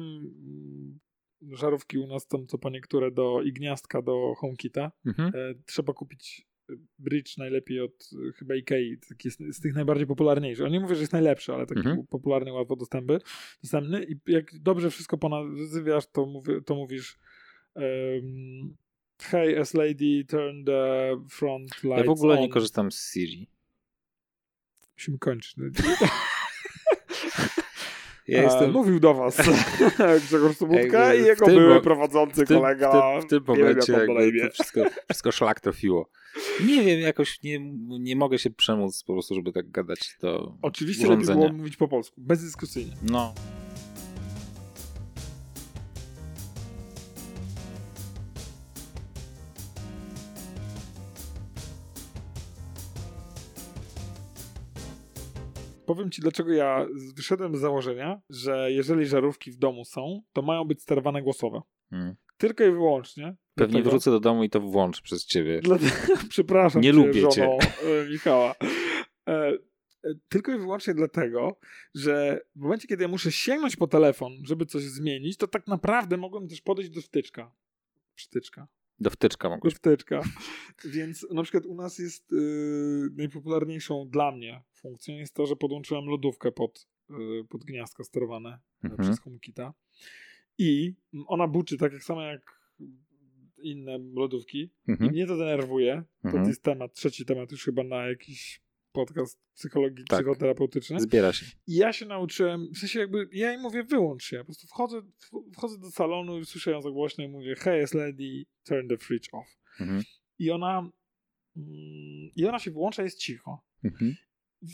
żarówki u nas tam co po niektóre do i gniazdka do HomeKita. Mhm. E, trzeba kupić bridge najlepiej od e, chyba Ikei, taki z, z tych najbardziej popularniejszych. On nie mówię, że jest najlepszy, ale taki Mhm. popularny, łatwo dostępny, dostępny i jak dobrze wszystko ponazywasz, to, mówię, to mówisz um, hey, as lady, turn the front lights Ja w ogóle on. nie korzystam z Siri. Musimy kończyć. Ja E, jestem Mówił do was Grzegorz Sobutka i jego były mo- prowadzący w tym, kolega. w tym, w tym momencie jakby wszystko, wszystko szlak trafiło. Nie wiem, jakoś nie, nie mogę się przemóc po prostu, żeby tak gadać do Oczywiście lepiej było mówić po polsku, bezdyskusyjnie. No. Powiem ci, dlaczego ja wyszedłem z założenia, że jeżeli żarówki w domu są, to mają być sterowane głosowe. Mm. Tylko i wyłącznie. Pewnie dlatego- wrócę do domu i to włączę przez ciebie. Dlatego, przepraszam Nie cię, lubię cię. żono e, Michała. E, e, tylko i wyłącznie dlatego, że w momencie, kiedy ja muszę sięgnąć po telefon, żeby coś zmienić, to tak naprawdę mogłem też podejść do wtyczka. Wtyczka. Do wtyczka mogę. Do wtyczka. Więc na przykład u nas jest y, najpopularniejszą dla mnie funkcją jest to, że podłączyłem lodówkę pod, y, pod gniazdko sterowane e, Mhm. przez HomeKita i ona buczy tak jak samo jak inne lodówki. I Mhm. mnie to denerwuje. To Mhm. jest temat, trzeci temat już chyba na jakiś podcast psychologii, Tak. psychoterapeutyczny. Zbiera się. I ja się nauczyłem, w sensie jakby, ja im mówię wyłącz się, po prostu wchodzę, wchodzę do salonu i słyszę ją za głośno i mówię hey, yes lady, turn the fridge off. Mhm. I ona mm, i ona się wyłącza, jest cicho. Mhm.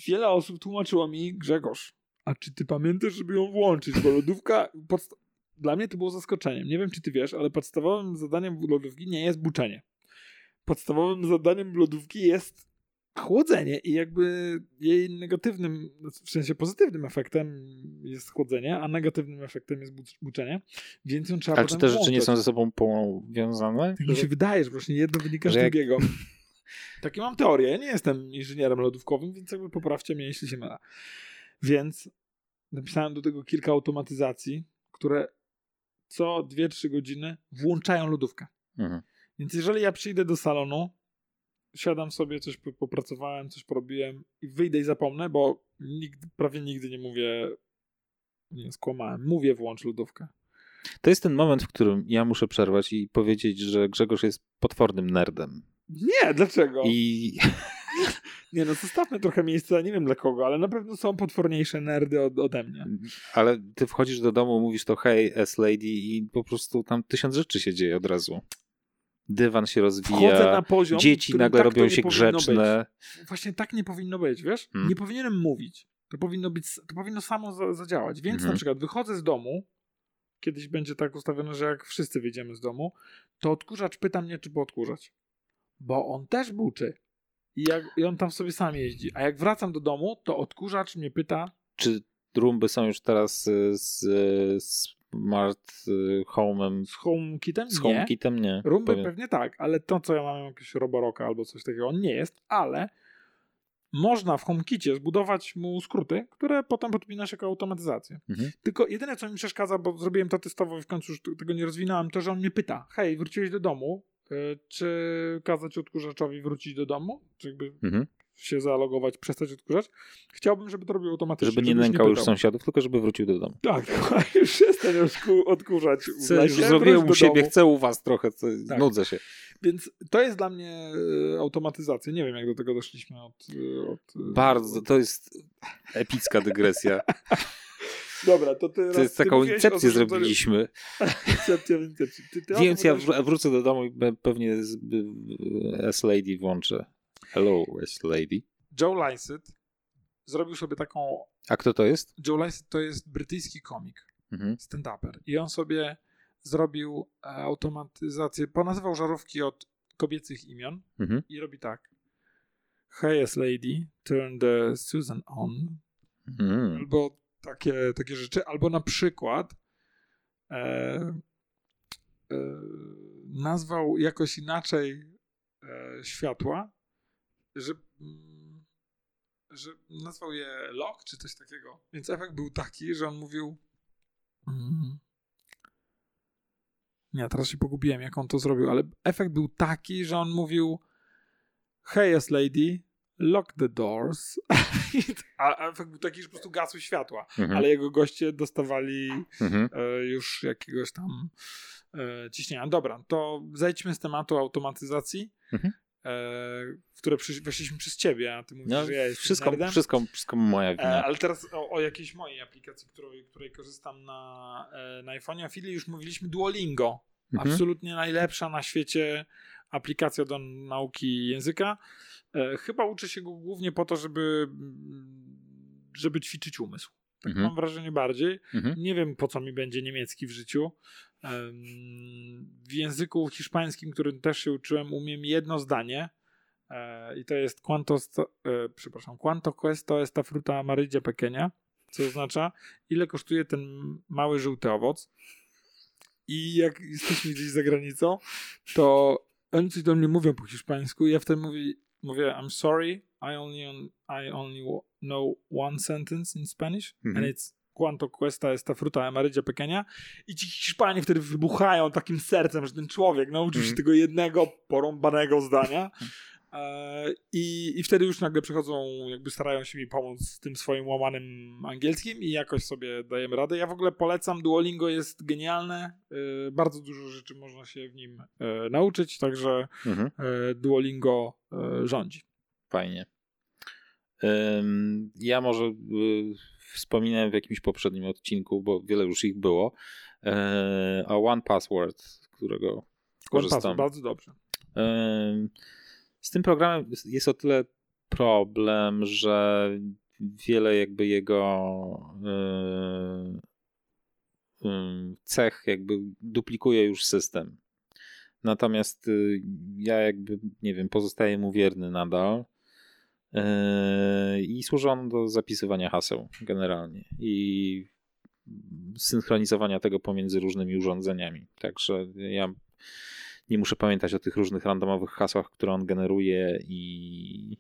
Wiele osób tłumaczyło mi, Grzegorz, a czy ty pamiętasz, żeby ją włączyć, bo lodówka, podsta- dla mnie to było zaskoczeniem. Nie wiem, czy ty wiesz, ale podstawowym zadaniem lodówki nie jest buczenie. Podstawowym zadaniem lodówki jest chłodzenie i jakby jej negatywnym, w sensie pozytywnym efektem jest chłodzenie, a negatywnym efektem jest buc- buczenie, więc ją trzeba Ale czy te rzeczy nie są ze sobą powiązane? Tak mi się wydaje, że właśnie jedno wynika z Że jak- drugiego. Takie mam teorię. Ja nie jestem inżynierem lodówkowym, więc jakby poprawcie mnie, jeśli się mylę. Więc napisałem do tego kilka automatyzacji, które co 2-3 godziny włączają lodówkę. Mhm. Więc jeżeli ja przyjdę do salonu, siadam sobie, coś po- popracowałem, coś porobiłem i wyjdę i zapomnę, bo nigdy, prawie nigdy nie mówię, nie skłamałem, mówię włącz lodówkę. To jest ten moment, w którym ja muszę przerwać i powiedzieć, że Grzegorz jest potwornym nerdem. Nie, dlaczego? I Nie no, zostawmy trochę miejsca, nie wiem dla kogo, ale na pewno są potworniejsze nerdy od, ode mnie. ale ty wchodzisz do domu, mówisz to hey, S-Lady i po prostu tam tysiąc rzeczy się dzieje od razu. Dywan się rozwija, na poziom, dzieci nagle tak robią się grzeczne. Być. Właśnie tak nie powinno być, wiesz? Hmm. Nie powinienem mówić. To powinno być, to powinno samo za, zadziałać. Więc Mhm. na przykład wychodzę z domu, kiedyś będzie tak ustawione, że jak wszyscy wyjdziemy z domu, to odkurzacz pyta mnie, czy poodkurzać. Bo on też buczy. I, jak, I on tam sobie sam jeździ. A jak wracam do domu, to odkurzacz mnie pyta, Czy rumby są już teraz y, z, y, smart y, home'em, z HomeKitem? z Nie. HomeKitem? Nie. Rumby Pewnie. pewnie tak, ale to, co ja mam, jakieś Roboroka albo coś takiego, on nie jest, ale można w HomeKicie zbudować mu skróty, które potem podpinasz jako automatyzację. Mhm. Tylko jedyne, co mi przeszkadza, bo zrobiłem to testowo i w końcu już tego nie rozwinąłem, to, że on mnie pyta, hej, wróciłeś do domu, y, czy kazać odkurzaczowi wrócić do domu? Czy jakby Mhm. Się zalogować, przestać odkurzać. Chciałbym, żeby to robił automatycznie. Żeby nie nękał już sąsiadów, tylko żeby wrócił do domu. Tak, już przestań odku- odkurzać. w Chcę, już zrobiłem u siebie, domu. chcę u was trochę, Tak. nudzę się. Więc to jest dla mnie e, automatyzacja. Nie wiem, jak do tego doszliśmy od... e, od e, Bardzo, to jest epicka dygresja. Dobra, to ty To jest taką incepcję zrobiliśmy. Incepcja. Ty, ty Więc ja wrócę do domu i pewnie S-Lady włączę. Hello, S-Lady. Joe Lycett zrobił sobie taką... A kto to jest? Joe Lycett to jest brytyjski komik, Mhm. stand-uper. I on sobie zrobił e, automatyzację, ponazywał żarówki od kobiecych imion Mhm. i robi tak. Hey, yes lady, turn the Susan on. Mhm. Albo takie, takie rzeczy. Albo na przykład e, e, nazwał jakoś inaczej e, światła, że, mm, że nazwał je lock, czy coś takiego. Więc efekt był taki, że on mówił mm, nie, teraz się pogubiłem, jak on to zrobił, ale efekt był taki, że on mówił Hey, yes lady, lock the doors. A a efekt był taki, że po prostu gasły światła, Mhm. ale jego goście dostawali Mhm. e, już jakiegoś tam e, ciśnienia. Dobra, to zejdźmy z tematu automatyzacji, Mhm. E, w które przysz- weszliśmy przez ciebie, a ty mówisz, No, że ja jestem wszystko, nerdem. wszystko, wszystko moja E, wina. ale teraz o, o jakiejś mojej aplikacji, której, której korzystam na, e, na iPhone'ie. A chwili już mówiliśmy Duolingo. Mhm. Absolutnie najlepsza na świecie aplikacja do nauki języka. Chyba uczę się go głównie po to, żeby, żeby ćwiczyć umysł. Tak Mhm. mam wrażenie bardziej. Mhm. Nie wiem, po co mi będzie niemiecki w życiu. W języku hiszpańskim, którym też się uczyłem, umiem jedno zdanie. E, I to jest quanto, e, przepraszam, quanto cuesta esta fruta amarilla pequeña, co oznacza, ile kosztuje ten mały żółty owoc. I jak jesteśmy gdzieś za granicą, to oni coś do mnie mówią po hiszpańsku i ja wtedy mówię, mówię I'm sorry, I only, on, I only know one sentence in Spanish Mhm. and it's quanto cuesta esta fruta amarilla pequeña i ci Hiszpanie wtedy wybuchają takim sercem, że ten człowiek nauczył się Mhm. tego jednego porąbanego zdania E, I, I wtedy już nagle przychodzą, jakby starają się mi pomóc z tym swoim łamanym angielskim i jakoś sobie dajemy radę. Ja w ogóle polecam, Duolingo jest genialne, e, bardzo dużo rzeczy można się w nim e, nauczyć, także Mhm. Duolingo rządzi. Fajnie. Ja może wspominałem w jakimś poprzednim odcinku, bo wiele już ich było, e, a One Password, z którego One korzystam. Password, bardzo dobrze. Ym, Z tym programem jest- o tyle problem, że wiele jakby jego y, cech jakby duplikuje już system. Natomiast ja jakby, nie wiem, pozostaję mu wierny nadal. Yy, I służy on do zapisywania haseł generalnie i synchronizowania tego pomiędzy różnymi urządzeniami. Także ja nie muszę pamiętać o tych różnych randomowych hasłach, które on generuje i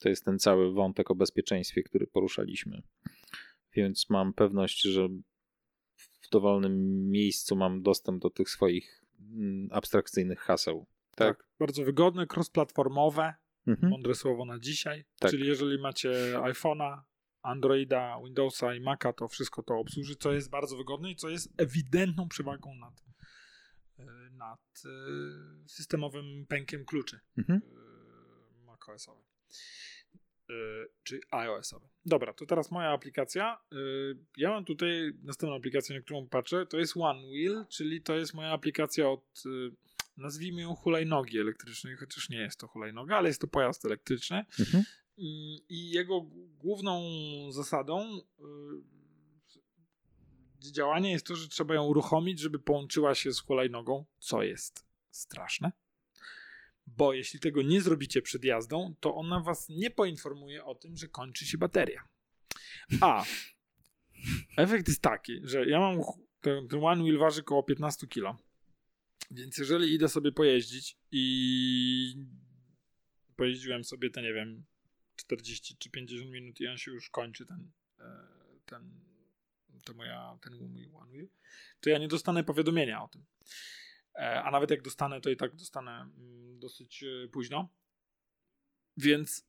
to jest ten cały wątek o bezpieczeństwie, który poruszaliśmy. Więc mam pewność, że w dowolnym miejscu mam dostęp do tych swoich mm, abstrakcyjnych haseł. Tak. Tak. Bardzo wygodne, cross-platformowe, Mhm. mądre słowo na dzisiaj. Tak. Czyli jeżeli macie iPhone'a, Androida, Windowsa i Maca, to wszystko to obsłuży, co jest bardzo wygodne i co jest ewidentną przewagą nad, e, nad e, systemowym pękiem kluczy Mhm. e, macOSowy. E, Czy iOSowy. Dobra, to teraz moja aplikacja. Ja mam tutaj następną aplikację, na którą patrzę. To jest OneWheel, czyli to jest moja aplikacja od, nazwijmy ją hulajnogi elektrycznej, chociaż nie jest to hulajnoga, ale jest to pojazd elektryczny. Mhm. I jego główną zasadą y, działania jest to, że trzeba ją uruchomić, żeby połączyła się z hulajnogą, co jest straszne. Bo jeśli tego nie zrobicie przed jazdą, to ona was nie poinformuje o tym, że kończy się bateria. A efekt jest taki, że ja mam ten, ten One Wheel waży około 15 kg. Więc jeżeli idę sobie pojeździć i pojeździłem sobie te, nie wiem, 40 czy 50 minut i on się już kończy, ten, e, ten, to moja, ten mój One Wheel, to ja nie dostanę powiadomienia o tym. E, A nawet jak dostanę, to i tak dostanę mm, dosyć e, późno. Więc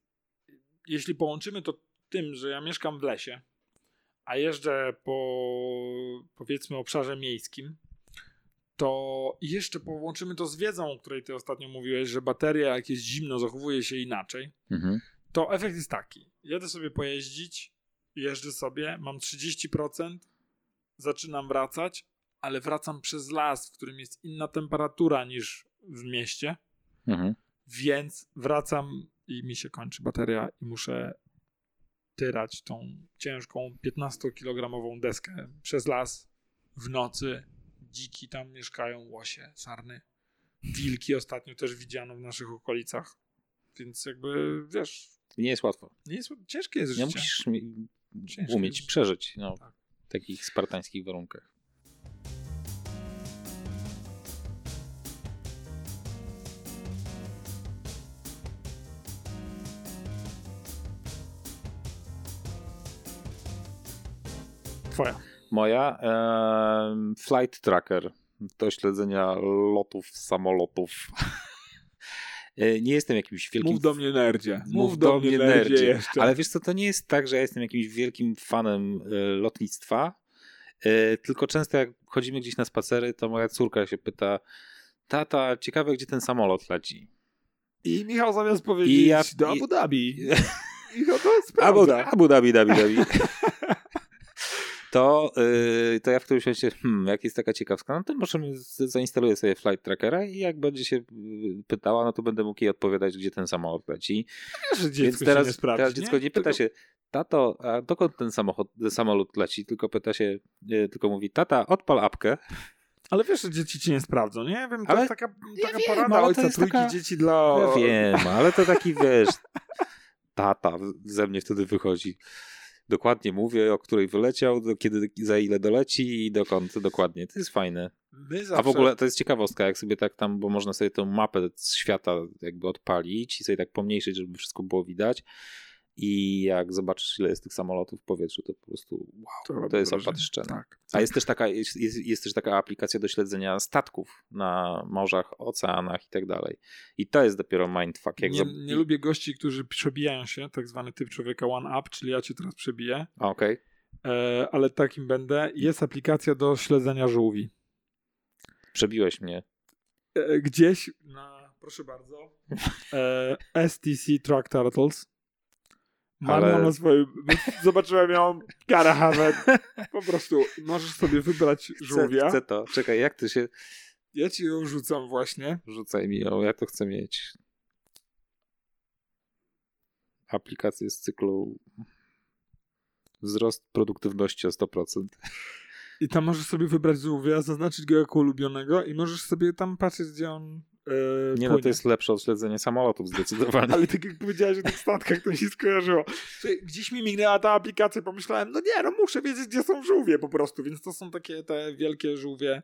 jeśli połączymy to tym, że ja mieszkam w lesie, a jeżdżę po powiedzmy obszarze miejskim, to jeszcze połączymy to z wiedzą, o której ty ostatnio mówiłeś, że bateria jak jest zimno zachowuje się inaczej, Mhm. to efekt jest taki. Jedę sobie pojeździć, jeżdżę sobie, mam 30%, zaczynam wracać, ale wracam przez las, w którym jest inna temperatura niż w mieście, Mhm. więc wracam i mi się kończy bateria i muszę tyrać tą ciężką 15-kilogramową deskę przez las w nocy. Dziki tam mieszkają, łosie, sarny. Wilki ostatnio też widziano w naszych okolicach. Więc jakby, wiesz, Nie jest łatwo. nie jest, ciężkie jest Nie życie. musisz mi- Ciężkie umieć jest. przeżyć no, Tak. w takich spartańskich warunkach. Twoja. Moja Flight Tracker do śledzenia lotów samolotów. E, nie jestem jakimś wielkim Mów do mnie nerdzie. Mów do mnie, nerdzie. jeszcze. Ale wiesz co, to nie jest tak, że ja jestem jakimś wielkim fanem e, lotnictwa, e, tylko często jak chodzimy gdzieś na spacery, to moja córka się pyta, tata, ciekawe gdzie ten samolot leci. I Michał zamiast powiedzieć I ja- do i- Abu Dhabi. Michał to Abu, sprawdza. Abu Dhabi, Dhabi, Dhabi. To, yy, to ja w którymś momencie, hmm, jak jest taka ciekawska, no to może zainstaluję sobie flight trackera i jak będzie się yy, pytała, no to będę mógł jej odpowiadać, gdzie ten samolot leci. Wiesz, że dziecko Więc się teraz, nie sprawdzi, teraz dziecko nie, pyta Tylko- się, tato, a dokąd ten samochód, samolot leci? Tylko pyta się, yy, tylko mówi, tata, odpal apkę. Ale wiesz, że dzieci ci nie sprawdzą, nie? Wiem, to Ale- jest taka, taka wiem, porada ale to ojca trójki taka- dzieci dla... Ja wiem, ale to taki, wiesz, tata ze mnie wtedy wychodzi. Dokładnie mówię, o której wyleciał, do kiedy, za ile doleci i dokąd dokładnie. To jest fajne. Zawsze... A w ogóle to jest ciekawostka, jak sobie tak tam, bo można sobie tą mapę świata jakby odpalić i sobie tak pomniejszyć, żeby wszystko było widać. I jak zobaczysz, ile jest tych samolotów w powietrzu, to po prostu wow, robi to jest wrażenie. opatrzczone. Tak. A jest też, taka, jest, jest, też taka aplikacja do śledzenia statków na morzach, oceanach i tak dalej. I to jest dopiero mindfuck. Jak nie, nie lubię gości, którzy przebijają się, tak zwany typ człowieka one up, czyli ja cię teraz przebiję, Okej. e, ale takim będę. Jest aplikacja do śledzenia żółwi. Przebiłeś mnie. E, gdzieś na, proszę bardzo, e, STC Track Turtles. Mam Ale- ją na swoim, zobaczyłem ją, it. Po prostu możesz sobie wybrać Chcę, żółwia. chcę to. Czekaj, jak ty się... Ja ci ją rzucam właśnie. Rzucaj mi ją, ja to chcę mieć. Aplikacje z cyklu wzrost produktywności o 100%. I tam możesz sobie wybrać żółwia, zaznaczyć go jako ulubionego i możesz sobie tam patrzeć, gdzie on e, Nie no, to jest lepsze od śledzenia samolotów zdecydowanie. Ale tak jak powiedziałeś o tych statkach, to mi się skojarzyło. Słuchaj, Gdzieś mi mignęła ta aplikacja, pomyślałem, no nie, no muszę wiedzieć, gdzie są żółwie po prostu, więc to są takie te wielkie żółwie.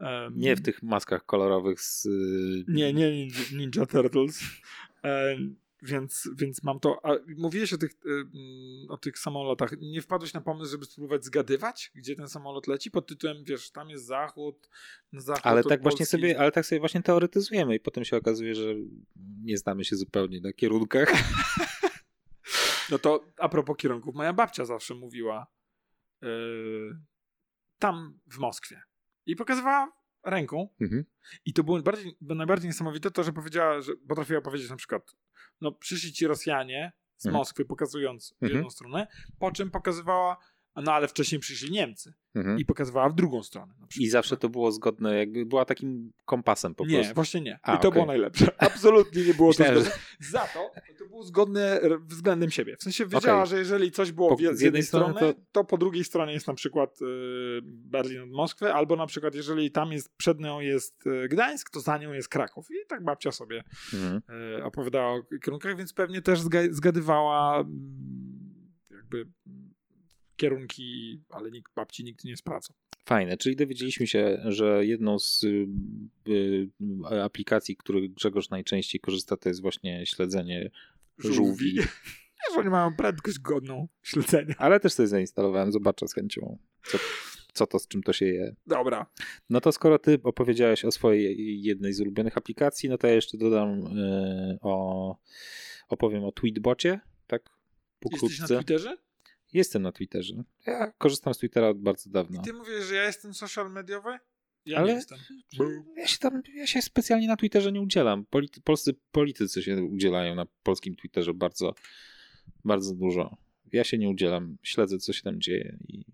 em, Nie w tych maskach kolorowych z... y, Nie, nie Ninja, Ninja Turtles. Więc, więc mam to. A mówiłeś o tych, y, mm, o tych samolotach. Nie wpadłeś na pomysł, żeby spróbować zgadywać, gdzie ten samolot leci? Pod tytułem, wiesz, tam jest zachód, zachód. Ale tak właśnie sobie, ale tak sobie właśnie teoretyzujemy i potem się okazuje, że nie znamy się zupełnie na kierunkach. No to a propos kierunków, moja babcia zawsze mówiła yy, tam w Moskwie. I pokazywała ręką. Mhm. I to było bardziej, najbardziej niesamowite to, że powiedziała, że potrafiła powiedzieć na przykład, no przyszli ci Rosjanie z Mhm. Moskwy, pokazując Mhm. jedną stronę, po czym pokazywała, no ale wcześniej przyszli Niemcy. Mhm. I pokazywała w drugą stronę. I zawsze to było zgodne, jakby była takim kompasem po Nie, prostu. właśnie nie. I A, to okej. było najlepsze. Absolutnie nie było to Myślałem, zgodne. Za to to było zgodne r- względem siebie. W sensie wiedziała, Okej. że jeżeli coś było Po- z jednej jednej strony strony, to- to... po drugiej stronie jest na przykład y, Berlin od Moskwy, albo na przykład jeżeli tam jest, przed nią jest y, Gdańsk, to za nią jest Kraków. I tak babcia sobie Mhm. y, opowiadała o kierunkach, więc pewnie też zga- zgadywała mm, jakby kierunki, ale nikt, babci nikt nie sprawdzał. Fajne, czyli dowiedzieliśmy się, że jedną z y, y, aplikacji, których Grzegorz najczęściej korzysta, to jest właśnie śledzenie żółwi. Wiesz, oni mają prędkość godną śledzenia. Ale też sobie zainstalowałem, zobaczę z chęcią, co, co to, z czym to się je. Dobra. No to skoro ty opowiedziałeś o swojej jednej z ulubionych aplikacji, no to ja jeszcze dodam y, o, opowiem o Tweetbocie. tak Jesteś na pokrótce. Twitterze? Jestem na Twitterze. Ja korzystam z Twittera od bardzo dawno. I ty mówisz, że ja jestem social mediowy? Ja Ale-. Ja się tam, ja się specjalnie na Twitterze nie udzielam. Polity, polscy politycy się udzielają na polskim Twitterze bardzo, bardzo dużo. Ja się nie udzielam, śledzę co się tam dzieje i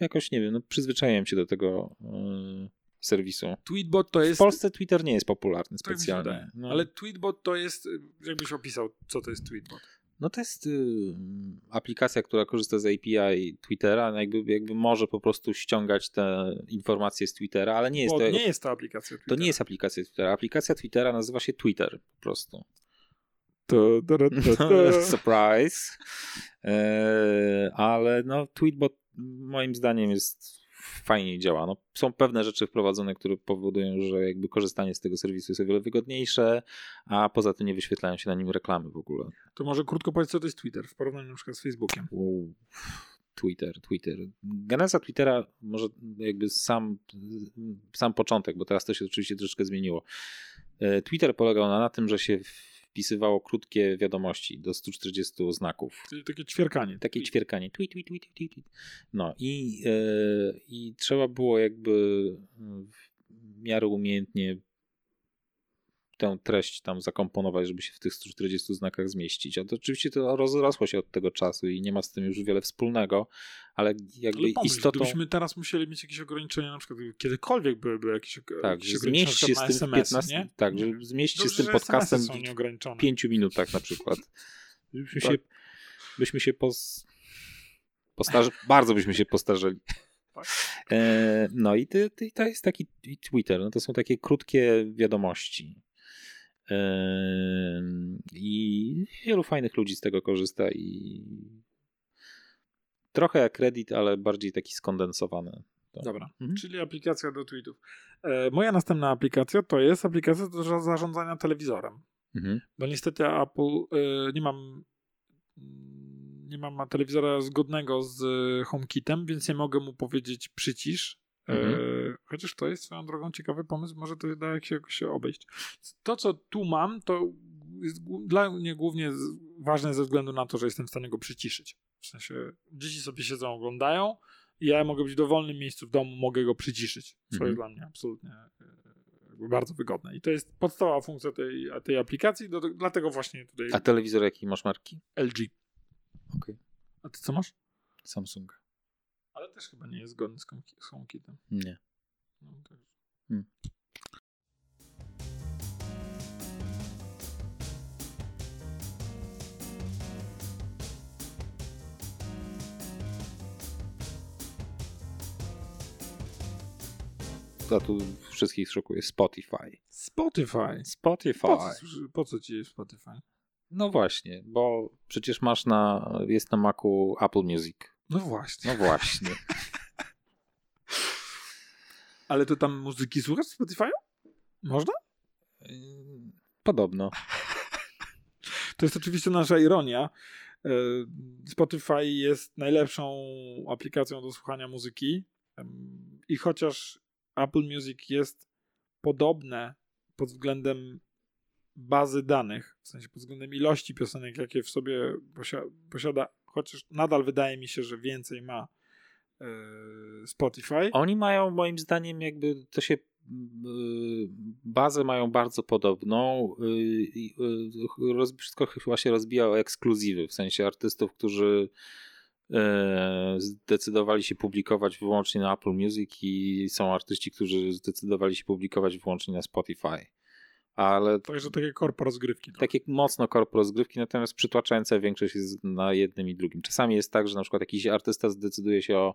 jakoś nie wiem, no przyzwyczaiłem się do tego yy, serwisu. Tweetbot to W jest... Polsce Twitter nie jest popularny tak specjalnie. wydaje. No. Ale Tweetbot to jest... Jakbyś opisał, co to jest Tweetbot? No to jest y, aplikacja, która korzysta z API Twittera, no jakby, jakby może po prostu ściągać te informacje z Twittera, ale nie jest Bo to... nie jest to aplikacja To Twittera. nie jest aplikacja Twittera. Aplikacja Twittera nazywa się Twitter po prostu. To, to, to, to. Surprise. Eee, ale no, Tweetbot moim zdaniem jest fajnie działa. No, są pewne rzeczy wprowadzone, które powodują, że jakby korzystanie z tego serwisu jest o wiele wygodniejsze, a poza tym nie wyświetlają się na nim reklamy w ogóle. To może krótko powiedz, co to jest Twitter w porównaniu na przykład z Facebookiem. Wow. Twitter, Twitter. Geneza Twittera, może jakby sam, sam początek, bo teraz to się oczywiście troszeczkę zmieniło. E, Twitter polegał na, na tym, że się wpisywało krótkie wiadomości do 140 znaków. Czyli takie ćwierkanie. Takie ćwierkanie. Tweet, tweet, tweet, tweet, tweet. No i, e, i trzeba było jakby w miarę umiejętnie tę treść tam zakomponować, żeby się w tych 140 znakach zmieścić. A to oczywiście to rozrosło się od tego czasu i nie ma z tym już wiele wspólnego, ale jakby Ale pomyśl, istotą... gdybyśmy teraz musieli mieć jakieś ograniczenia, na przykład kiedykolwiek byłyby jakieś, Tak, jakieś ograniczenia się z tym SMS, 15, nie? tak, że zmieść się z tym podcastem w 5 minutach na przykład. Byśmy Tak. się, byśmy się pos, postarze, bardzo byśmy się postarzeli. Tak. E, no i ty, ty, to jest taki Twitter, no to są takie krótkie wiadomości. I wielu fajnych ludzi z tego korzysta i trochę jak Reddit, ale bardziej taki skondensowany. To- Dobra, Mhm. czyli aplikacja do tweetów. E, moja następna aplikacja to jest aplikacja do za- zarządzania telewizorem. Mhm. Bo niestety Apple e, nie mam nie mam telewizora zgodnego z HomeKitem, więc nie mogę mu powiedzieć przycisz. E, Mhm. chociaż to jest swoją drogą ciekawy pomysł, może to da jak się, jakoś obejść. To, co tu mam, to jest dla mnie głównie ważne ze względu na to, że jestem w stanie go przyciszyć. W sensie dzieci sobie siedzą, oglądają i ja mogę być w dowolnym miejscu w domu, mogę go przyciszyć. Co Mhm. jest dla mnie absolutnie e, bardzo wygodne. I to jest podstawowa funkcja tej, tej aplikacji, do, dlatego właśnie tutaj A telewizor jaki masz marki? LG. Okej. A ty co masz? Samsung. Ale też chyba nie jest zgodny z Home- z HomeKitem. Nie. No, tak. Hmm. To tu wszystkich szokuje Spotify. Spotify. Spotify. Po co, po co ci jest Spotify? No właśnie, bo przecież masz na, jest na Macu Apple Music. No właśnie. No właśnie. Ale to tam muzyki słuchasz w Spotify? Można? Podobno. To jest oczywiście nasza ironia. E, Spotify jest najlepszą aplikacją do słuchania muzyki i chociaż Apple Music jest podobne pod względem bazy danych, w sensie pod względem ilości piosenek, jakie w sobie posia- posiada, chociaż nadal wydaje mi się, że więcej ma e, Spotify. Oni mają moim zdaniem jakby to się yy, bazę mają bardzo podobną. roz- Wszystko chyba się rozbija o ekskluzywy, w sensie artystów, którzy zdecydowali się publikować wyłącznie na Apple Music i są artyści, którzy zdecydowali się publikować wyłącznie na Spotify. Ale Także takie korpo rozgrywki. takie mocno korpo rozgrywki, natomiast przytłaczająca większość jest na jednym i drugim. Czasami jest tak, że na przykład jakiś artysta zdecyduje się o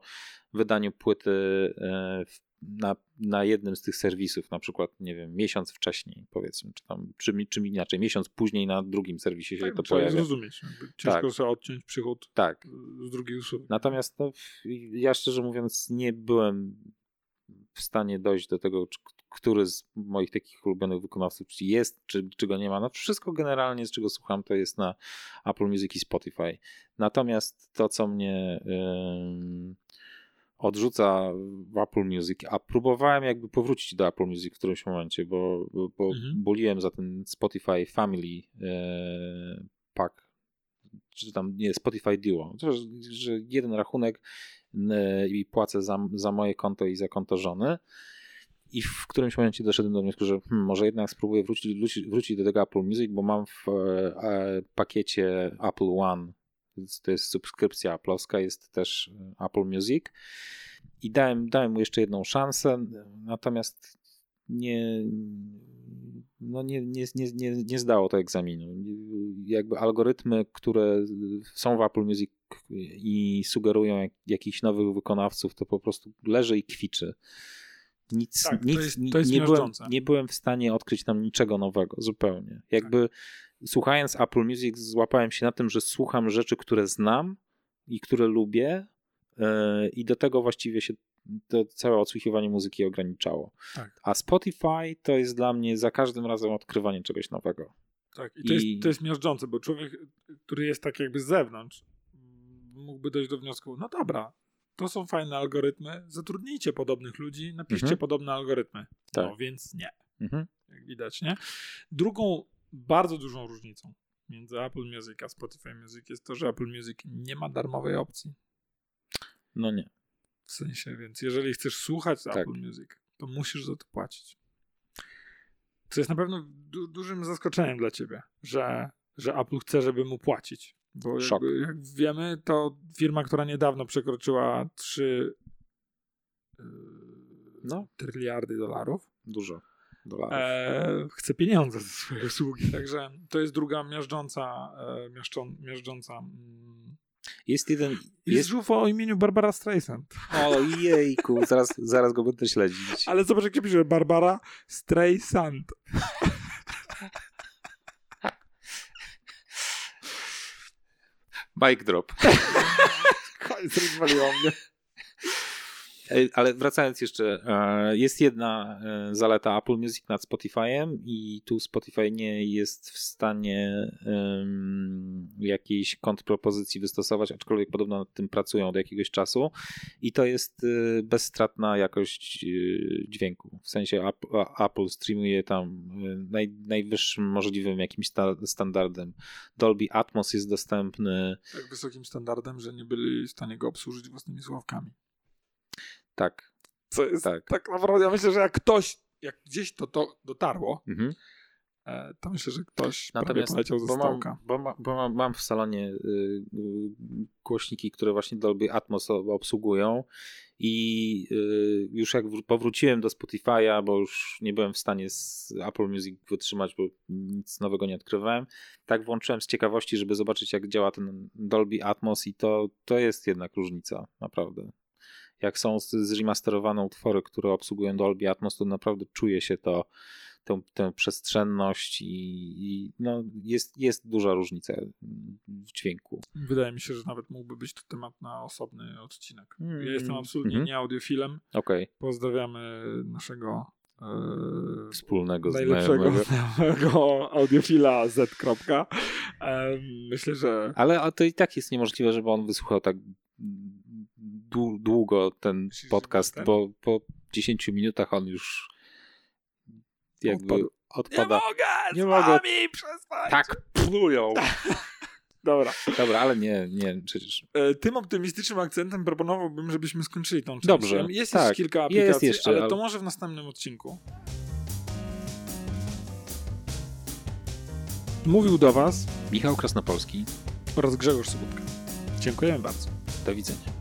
wydaniu płyty e, na, na jednym z tych serwisów, na przykład, nie wiem, miesiąc wcześniej, powiedzmy, czy tam, czy, czy inaczej, miesiąc później na drugim serwisie się tak, to pojawia. zrozumieć. Ciężko Tak. sobie odciąć przychód Tak. z drugiej usługi. Natomiast no, ja szczerze mówiąc nie byłem w stanie dojść do tego, czy- który z moich takich ulubionych wykonawców jest, czy, czy go nie ma. No wszystko generalnie, z czego słucham, to jest na Apple Music i Spotify. Natomiast to, co mnie ym, odrzuca w Apple Music, a próbowałem jakby powrócić do Apple Music w którymś momencie, bo, bo, Mhm. boliłem za ten Spotify Family e, Pack czy tam nie, Spotify Duo, to, że, że jeden rachunek i płacę za, za moje konto i za konto żony. I w którymś momencie doszedłem do wniosku, że hmm, może jednak spróbuję wrócić, wrócić, do tego Apple Music, bo mam w e, pakiecie Apple One, to jest subskrypcja aplowska, jest też Apple Music. I dałem, dałem mu jeszcze jedną szansę, natomiast nie, no nie, nie, nie, nie, nie zdało to egzaminu. Jakby algorytmy, które są w Apple Music i sugerują jak, jakichś nowych wykonawców, to po prostu leży i kwiczy. Nic, Tak, to nic jest- to jest nie, byłem, nie byłem w stanie odkryć tam niczego nowego, zupełnie. Jakby słuchając Apple Music złapałem się na tym, że słucham rzeczy, które znam i które lubię yy, i do tego właściwie się to całe odsłuchiwanie muzyki ograniczało. Tak. A Spotify to jest dla mnie za każdym razem odkrywanie czegoś nowego. Tak, i to, I- Jest, to jest miażdżące, bo człowiek, który jest tak jakby z zewnątrz, mógłby dojść do wniosku, no dobra, to są fajne algorytmy, zatrudnijcie podobnych ludzi, napiszcie Mhm. podobne algorytmy. Tak. No więc nie, Mhm. jak widać, nie? Drugą bardzo dużą różnicą między Apple Music a Spotify Music jest to, że Apple Music nie ma darmowej opcji. No nie. W sensie, więc jeżeli chcesz słuchać Tak. Apple Music, to musisz za to płacić. Co jest na pewno du- dużym zaskoczeniem dla ciebie, że, że Apple chce, żeby mu płacić. Bo Szok. jak wiemy, to firma, która niedawno przekroczyła 3 yy, No. tryliardy dolarów, Dużo dolarów. e, chce pieniądze za swoje usługi. Także to jest druga miażdżąca, e, miażdżą, miażdżąca mm, Jest jeden. jest, Jest... o imieniu Barbara Streisand. Ojejku, zaraz, zaraz go będę śledzić. Ale zobacz, jak się pisze Barbara Streisand. Mic drop. Koniec, mnie. Ale wracając jeszcze, e, jest jedna e, zaleta Apple Music nad Spotify'em i tu Spotify nie jest w stanie em, jakiejś kontrpropozycji wystosować, aczkolwiek podobno nad tym pracują od jakiegoś czasu i to jest e, bezstratna jakość dźwięku. W sensie Apple streamuje tam naj, najwyższym możliwym jakimś sta- standardem. Dolby Atmos jest dostępny, Tak wysokim standardem, że nie byli w stanie go obsłużyć własnymi słowkami. Tak. Co jest Tak. tak, naprawdę, ja myślę, że jak ktoś, jak gdzieś to, to dotarło, Mhm. e, to myślę, że ktoś prawie Natomiast, poleciał ze bo, mam, bo, ma, bo mam, mam w salonie y, y, głośniki, które właśnie Dolby Atmos obsługują i y, już jak wr- powróciłem do Spotify'a, bo już nie byłem w stanie z Apple Music wytrzymać, bo nic nowego nie odkrywałem, tak włączyłem z ciekawości, żeby zobaczyć jak działa ten Dolby Atmos i to, to jest jednak różnica, naprawdę. Jak są zremasterowane utwory, które obsługują Dolby Atmos, to naprawdę czuje się to tę, tę przestrzenność i, i no, jest, jest duża różnica w dźwięku. Wydaje mi się, że nawet mógłby być to temat na osobny odcinek. Mm, Ja jestem absolutnie mhm. nie audiofilem. Okej, Pozdrawiamy naszego e, wspólnego najlepszego znajomego. audiofila Z. Kropka. Myślę, że Ale a to i tak jest niemożliwe, żeby on wysłuchał tak długo ten podcast, ten? bo po 10 minutach on już jakby Odpadł. odpada. nie mogę Nie z mogę. wami przespać. Tak plują. Dobra. Dobra, ale nie, nie, przecież. E, Tym optymistycznym akcentem proponowałbym, żebyśmy skończyli tą część. Dobrze, Jest tak. jeszcze kilka Jest aplikacji, jeszcze, ale ale- to może w następnym odcinku. Mówił do Was Michał Krasnopolski, oraz Grzegorz Sobotka. Dziękujemy bardzo. do widzenia.